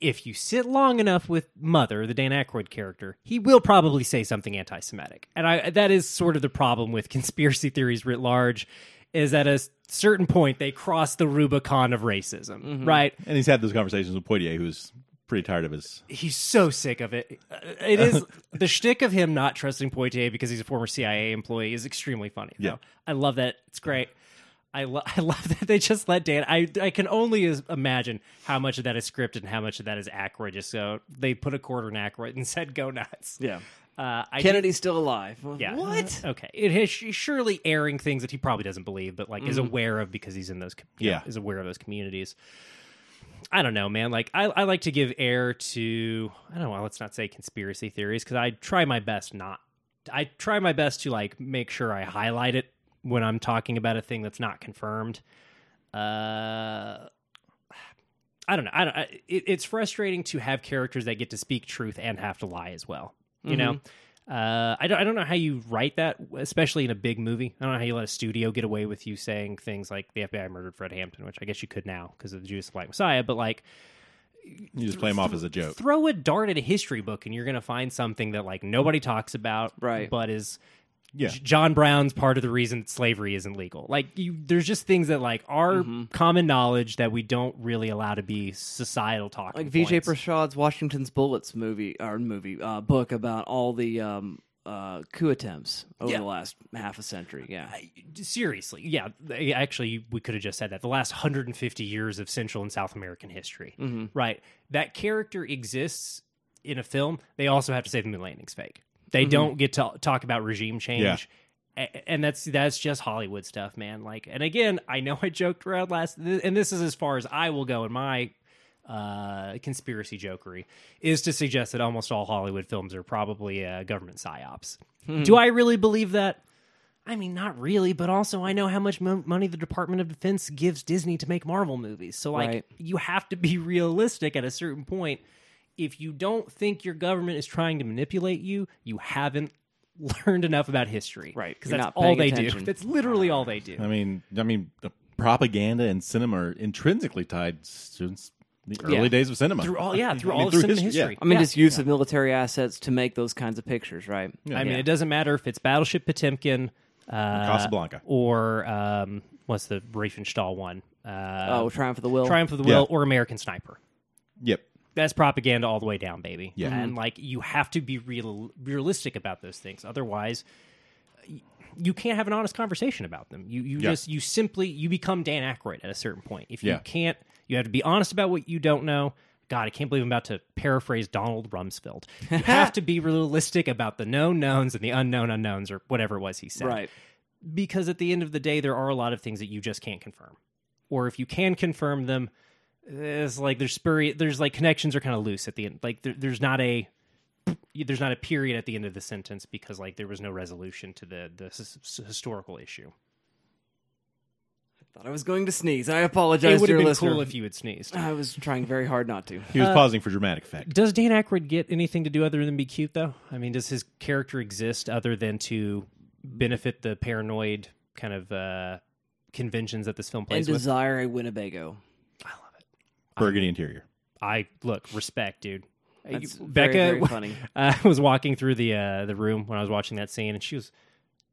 If you sit long enough with Mother, the Dan Aykroyd character, he will probably say something anti-Semitic, and I that is sort of the problem with *laughs* conspiracy theories writ large, is at a certain point they cross the Rubicon of racism, right? And he's had those conversations with Poitier, who's pretty tired of his. He's so sick of it. Uh, It is *laughs* the shtick of him not trusting Poitier because he's a former CIA employee is extremely funny. Yeah. though. I love that. It's great. I, lo- *laughs* I love that they just let Dan. I I can only imagine how much of that is scripted and how much of that is Aykroyd. Just so they put a quarter in Aykroyd and *laughs* said, "Go nuts." yeah, Uh, I Kennedy's still alive. yeah. What? *laughs* Okay. It is surely airing things that he probably doesn't believe, but like is aware of because he's in those. you know, Yeah. is aware of those communities. I don't know, man. Like I, I like to give air to I don't know. Let's not say conspiracy theories because I try my best not. I try my best to like make sure I highlight it when I'm talking about a thing that's not confirmed. Uh, I don't know. I don't. I, it, it's frustrating to have characters that get to speak truth and have to lie as well. You know, uh, I don't. I don't know how you write that, especially in a big movie. I don't know how you let a studio get away with you saying things like the FBI murdered Fred Hampton, which I guess you could now because of the Judas Black Messiah. But like, You just play him off as a joke. throw a dart at a history book, and you're going to find something that like nobody talks about, Right. But is Yeah. John Brown's part of the reason slavery isn't legal. Like you, there's just things that like are Mm-hmm. common knowledge that we don't really allow to be societal talking. like Vijay points. Prashad's Washington's Bullets movie or movie uh, book about all the um, uh, coup attempts over Yeah. the last half a century. Yeah, seriously yeah they- actually we could have just said that the last 150 years of central and south american history Mm-hmm. right that character exists in a film they also have to say the moon landing's fake they Mm-hmm. don't get to talk about regime change Yeah. And that's that's just hollywood stuff man like and again i know i joked around last and this is as far as i will go in my uh, conspiracy jokery is to suggest that almost all Hollywood films are probably uh, government psyops. Hmm. Do I really believe that? I mean, not really, but also I know how much mo- money the Department of Defense gives Disney to make Marvel movies. So, like, Right. you have to be realistic at a certain point. If you don't think your government is trying to manipulate you, you haven't *laughs* learned enough about history. Right. Because that's not all they attention. do. That's literally all they do. I mean, I mean, the propaganda and cinema are intrinsically tied since the early Yeah. days of cinema. through all, yeah, through I mean, all of cinema history, yeah. I mean, Yeah. just use of military assets to make those kinds of pictures, right? I mean, it doesn't matter if it's Battleship Potemkin, uh, Casablanca. or um, what's the Riefenstahl one? Uh, oh, Triumph of the Will. Triumph of the Yeah. Will or American Sniper. Yep. That's propaganda all the way down, baby. Yeah. and mm-hmm. like you have to be real, realistic about those things. Otherwise, you can't have an honest conversation about them. You you Yeah. just you simply you become Dan Aykroyd at a certain point. If you Yeah. can't, you have to be honest about what you don't know. God, I can't believe I'm about to paraphrase Donald Rumsfeld. You *laughs* have to be realistic about the known knowns and the unknown unknowns, or whatever it was he said Right. because at the end of the day there are a lot of things that you just can't confirm or if you can confirm them it's like there's spuri- there's like connections are kind of loose at the end like there, there's not a there's not a period at the end of the sentence because like there was no resolution to the the his- historical issue I Thought I was going to sneeze. I apologize. it apologize, would have been listener. cool if you had sneezed I was trying very hard not to. He was pausing for dramatic effect. does dan Aykroyd get anything to do other than be cute though i mean does his character exist other than to benefit the paranoid kind of uh conventions that this film And plays with desire a Winnebago. Burgundy interior. I look respect, dude. That's You- very, Becca very funny. *laughs* uh, was walking through the uh, the room when I was watching that scene, and she was,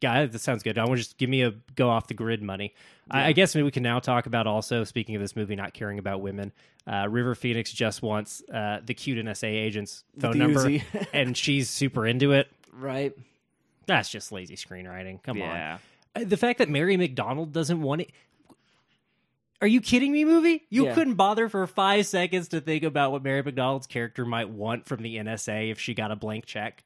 "Guy, that sounds good. I want to just give me a go off the grid money." I, I guess maybe we can now talk about also speaking of this movie not caring about women. Uh, River Phoenix just wants uh, the cute NSA agent's phone the number, *laughs* and she's super into it. Right. That's just lazy screenwriting. Come Yeah. on. Uh, The fact that Mary McDonnell doesn't want it. Are you kidding me, movie? You Yeah. couldn't bother for five seconds to think about what Mary McDonnell's character might want from the NSA if she got a blank check.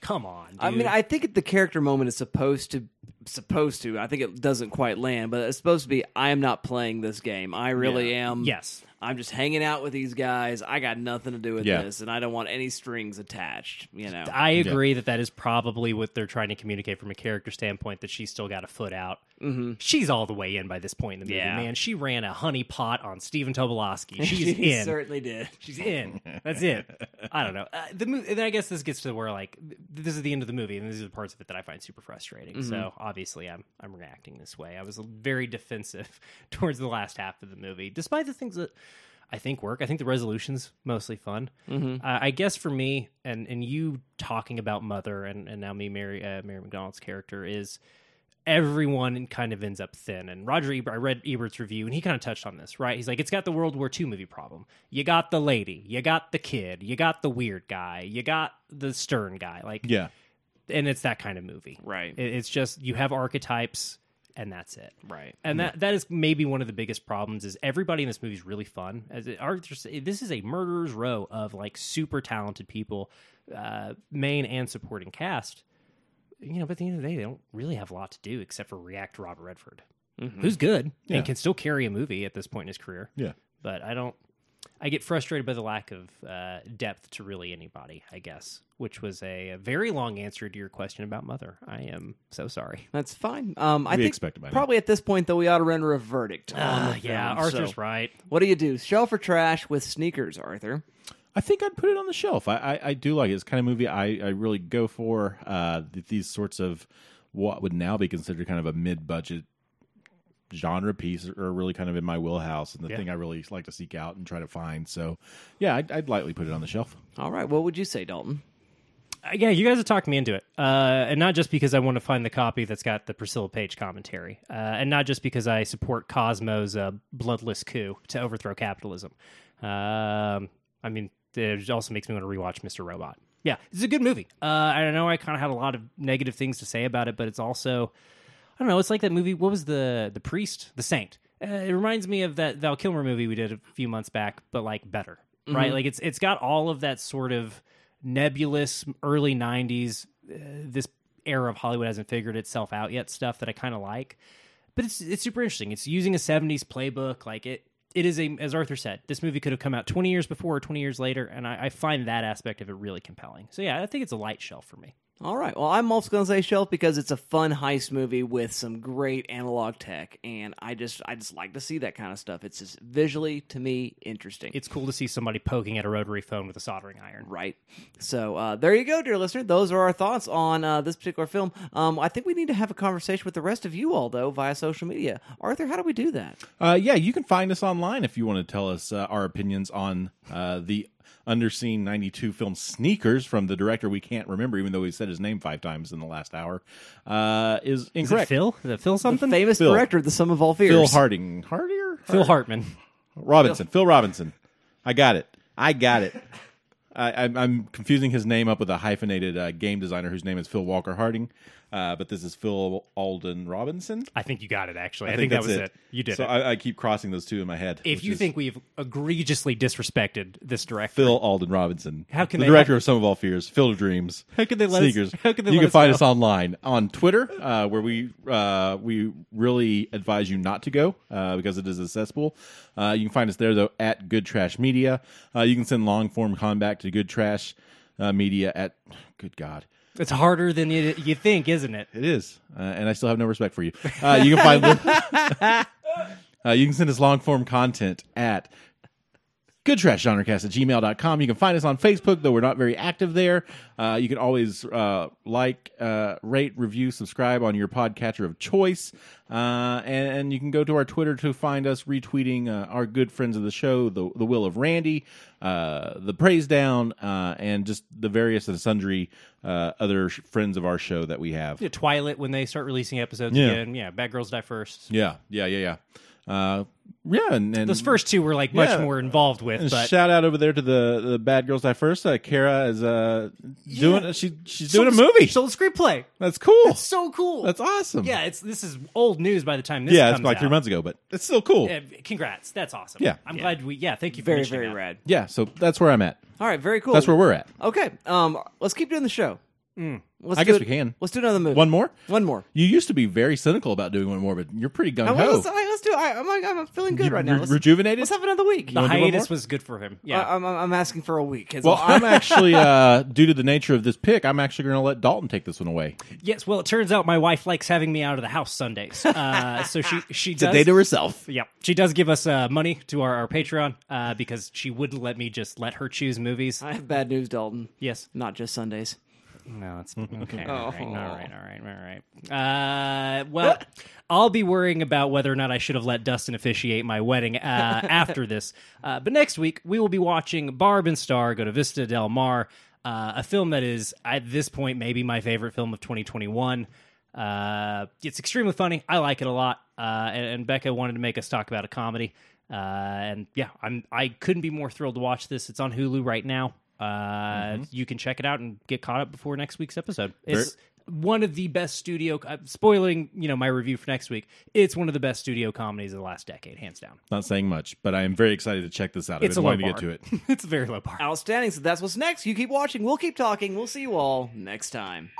Come on, dude. I mean, I think the character moment is supposed to supposed to. I think it doesn't quite land, but it's supposed to be. I am not playing this game. I really am. yes. I'm just hanging out with these guys. I got nothing to do with Yeah. this, and I don't want any strings attached. You know. I agree that that is probably what they're trying to communicate from a character standpoint. That she's still got a foot out. Mm-hmm. She's all the way in by this point in the movie. Yeah. Man, she ran a honey pot on Stephen Tobolowsky. *laughs* She's She in. certainly did. She's in. That's it. I don't know. Uh, the mo- and I guess this gets to where like th- this is the end of the movie, and these are the parts of it that I find super frustrating. So obviously, I'm I'm reacting this way. I was very defensive *laughs* towards the last half of the movie, despite the things that I think work. I think the resolution's mostly fun. Uh, I guess for me, and and you talking about Mother, and and now me, Mary uh, Mary McDonnell's character is everyone kind of ends up thin. And Roger Ebert, I read Ebert's review, and he kind of touched on this, right? He's like, it's got the World War II movie problem. You got the lady, you got the kid, you got the weird guy, you got the stern guy, like, Yeah. and it's that kind of movie, Right. It- It's just you have archetypes, and that's it, Right. and that that is maybe one of the biggest problems is everybody in this movie is really fun. As it, Arthur, this is a murderer's row of like super talented people, uh, main and supporting cast. You know, but at the end of the day, they don't really have a lot to do except for react to Robert Redford, who's good Yeah. and can still carry a movie at this point in his career. Yeah. But I don't. I get frustrated by the lack of uh, depth to really anybody. I guess, which was a, a very long answer to your question about Mother. I am so sorry. That's fine. Um, I We think expect it now. probably at this point though we ought to render a verdict. on yeah, film. Arthur's So, right. What do you do? Shelf or trash with sneakers, Arthur? I think I'd put it on the shelf. I, I, I do like it. It's the kind of movie I, I really go for. Uh, these sorts of what would now be considered kind of a mid budget genre piece are really kind of in my wheelhouse and the Yeah. thing I really like to seek out and try to find. So, yeah, I'd, I'd lightly put it on the shelf. All right. What would you say, Dalton? Uh, yeah, you guys have talked me into it, uh, and not just because I want to find the copy that's got the Priscilla Page commentary, uh, and not just because I support Cosmo's uh, bloodless coup to overthrow capitalism. Um, I mean, it also makes me want to rewatch Mr. Robot. Yeah, it's a good movie. Uh, I know I kind of had a lot of negative things to say about it, but it's also I don't know. It's like that movie. What was the the priest, the saint? Uh, it reminds me of that Val Kilmer movie we did a few months back, but like better, right? Like it's it's got all of that sort of nebulous early '90s. Uh, this era of Hollywood hasn't figured itself out yet. Stuff that I kind of like, but it's it's super interesting. It's using a '70s playbook. Like it it is a as Arthur said, this movie could have come out 20 years before or 20 years later, and I, I find that aspect of it really compelling. So yeah, I think it's a light shelf for me. All right. Well, I'm also going to say shelf because it's a fun heist movie with some great analog tech, and I just I just like to see that kind of stuff. It's just visually to me interesting. It's cool to see somebody poking at a rotary phone with a soldering iron. right. So uh, there you go, dear listener. Those are our thoughts on uh, this particular film. Um, I think we need to have a conversation with the rest of you all though via social media. Arthur, how do we do that? Uh, yeah, you can find us online if you want to tell us uh, our opinions on uh, the underseen 92 film Sneakers from the director we can't remember, even though he said his name five times in the last hour, uh, is Is it incorrect. Phil? Is it Phil something? Famous Phil. director, of The Sum of All Fears. Phil Harding. Hardier? Phil Hartman. Robinson. Phil Robinson. I got it. I got it. I, I'm, I'm confusing his name up with a hyphenated uh, game designer whose name is Phil Walker Harding, uh, but this is Phil Alden Robinson. I think you got it. Actually, I, think, that was it. You did so it. I, I keep crossing those two in my head. if you is think we've egregiously disrespected this director, Phil Alden Robinson, How can the they- director of Sum of All Fears, Field of Dreams, How can they let us- how could they you let can us find know? us online on Twitter, uh, where we uh, we really advise you not to go uh, because it is accessible. Uh, you can find us there though at Good Trash Media. Uh, you can send long form combat to Good Trash uh, Media at Good God. It's harder than you, you think, isn't it? It is, uh, and I still have no respect for you. Uh, you can find *laughs* *laughs* uh, you can send us long form content at goodtrashgenrecast at gmail.com. You can find us on Facebook, though we're not very active there. Uh, you can always uh, like, uh, rate, review, subscribe on your podcatcher of choice. Uh, and, and you can go to our Twitter to find us retweeting uh, our good friends of the show, the, the Will of Randy, uh, the Praise Down, uh, and just the various and sundry uh, other sh- friends of our show that we have. Yeah, Twilight when they start releasing episodes Yeah. again. Yeah, Bad Girls Die First. Yeah, yeah, yeah, yeah. Uh, yeah, and, and Those first two were like much Yeah. more involved with, and but shout out over there to the the bad girls die first. Uh, Kara is uh doing she she's doing a Sold- movie. sold a screenplay. That's cool. That's So cool. That's awesome. yeah, it's this is old news by the time this yeah, it's comes like three months ago, but it's still cool. Yeah, congrats. That's awesome. Yeah. I'm Yeah. glad we. Yeah, thank you. For Very, very that. rad. Yeah, so that's where I'm at. All right, very cool. That's where we're at. Okay, um, let's keep doing the show. Let's I do guess it- we can. Let's do another movie. One more. One more. You used to be very cynical about doing one more, but you're pretty gung well, ho. let's, let's do it. I, I'm, I'm feeling good right now. Let's, rejuvenated. let's have another week. The wanna do one hiatus was good for him. Yeah. I, I'm, I'm asking for a week. is well. I'm *laughs* actually, uh, due to the nature of this pick, I'm actually going to let Dalton take this one away. yes. Well, it turns out my wife likes having me out of the house Sundays. Uh, *laughs* so she she does. A day to herself. Yeah, she does give us uh, money to our, our Patreon uh, because she wouldn't let me just let her choose movies. I have bad news, Dalton. Yes. Not just Sundays. No, it's *laughs* okay. All right, Oh. all right, all right, all right. Uh, well, *laughs* I'll be worrying about whether or not I should have let Dustin officiate my wedding uh, *laughs* after this. Uh, but next week we will be watching Barb and Star go to Vista Del Mar, uh, a film that is at this point maybe my favorite film of 2021. Uh, it's extremely funny. I like it a lot. Uh, and, and Becca wanted to make us talk about a comedy. Uh, and yeah, I'm I couldn't be more thrilled to watch this. It's on Hulu right now. Uh, You can check it out and get caught up before next week's episode. It's one of the best studio. Uh, spoiling, you know, my review for next week. It's one of the best studio comedies of the last decade, hands down. Not saying much, but I am very excited to check this out. It's I've a been low wanting bar. to get to it. *laughs* it's a very low bar. Outstanding. So that's what's next. You keep watching. We'll keep talking. We'll see you all next time.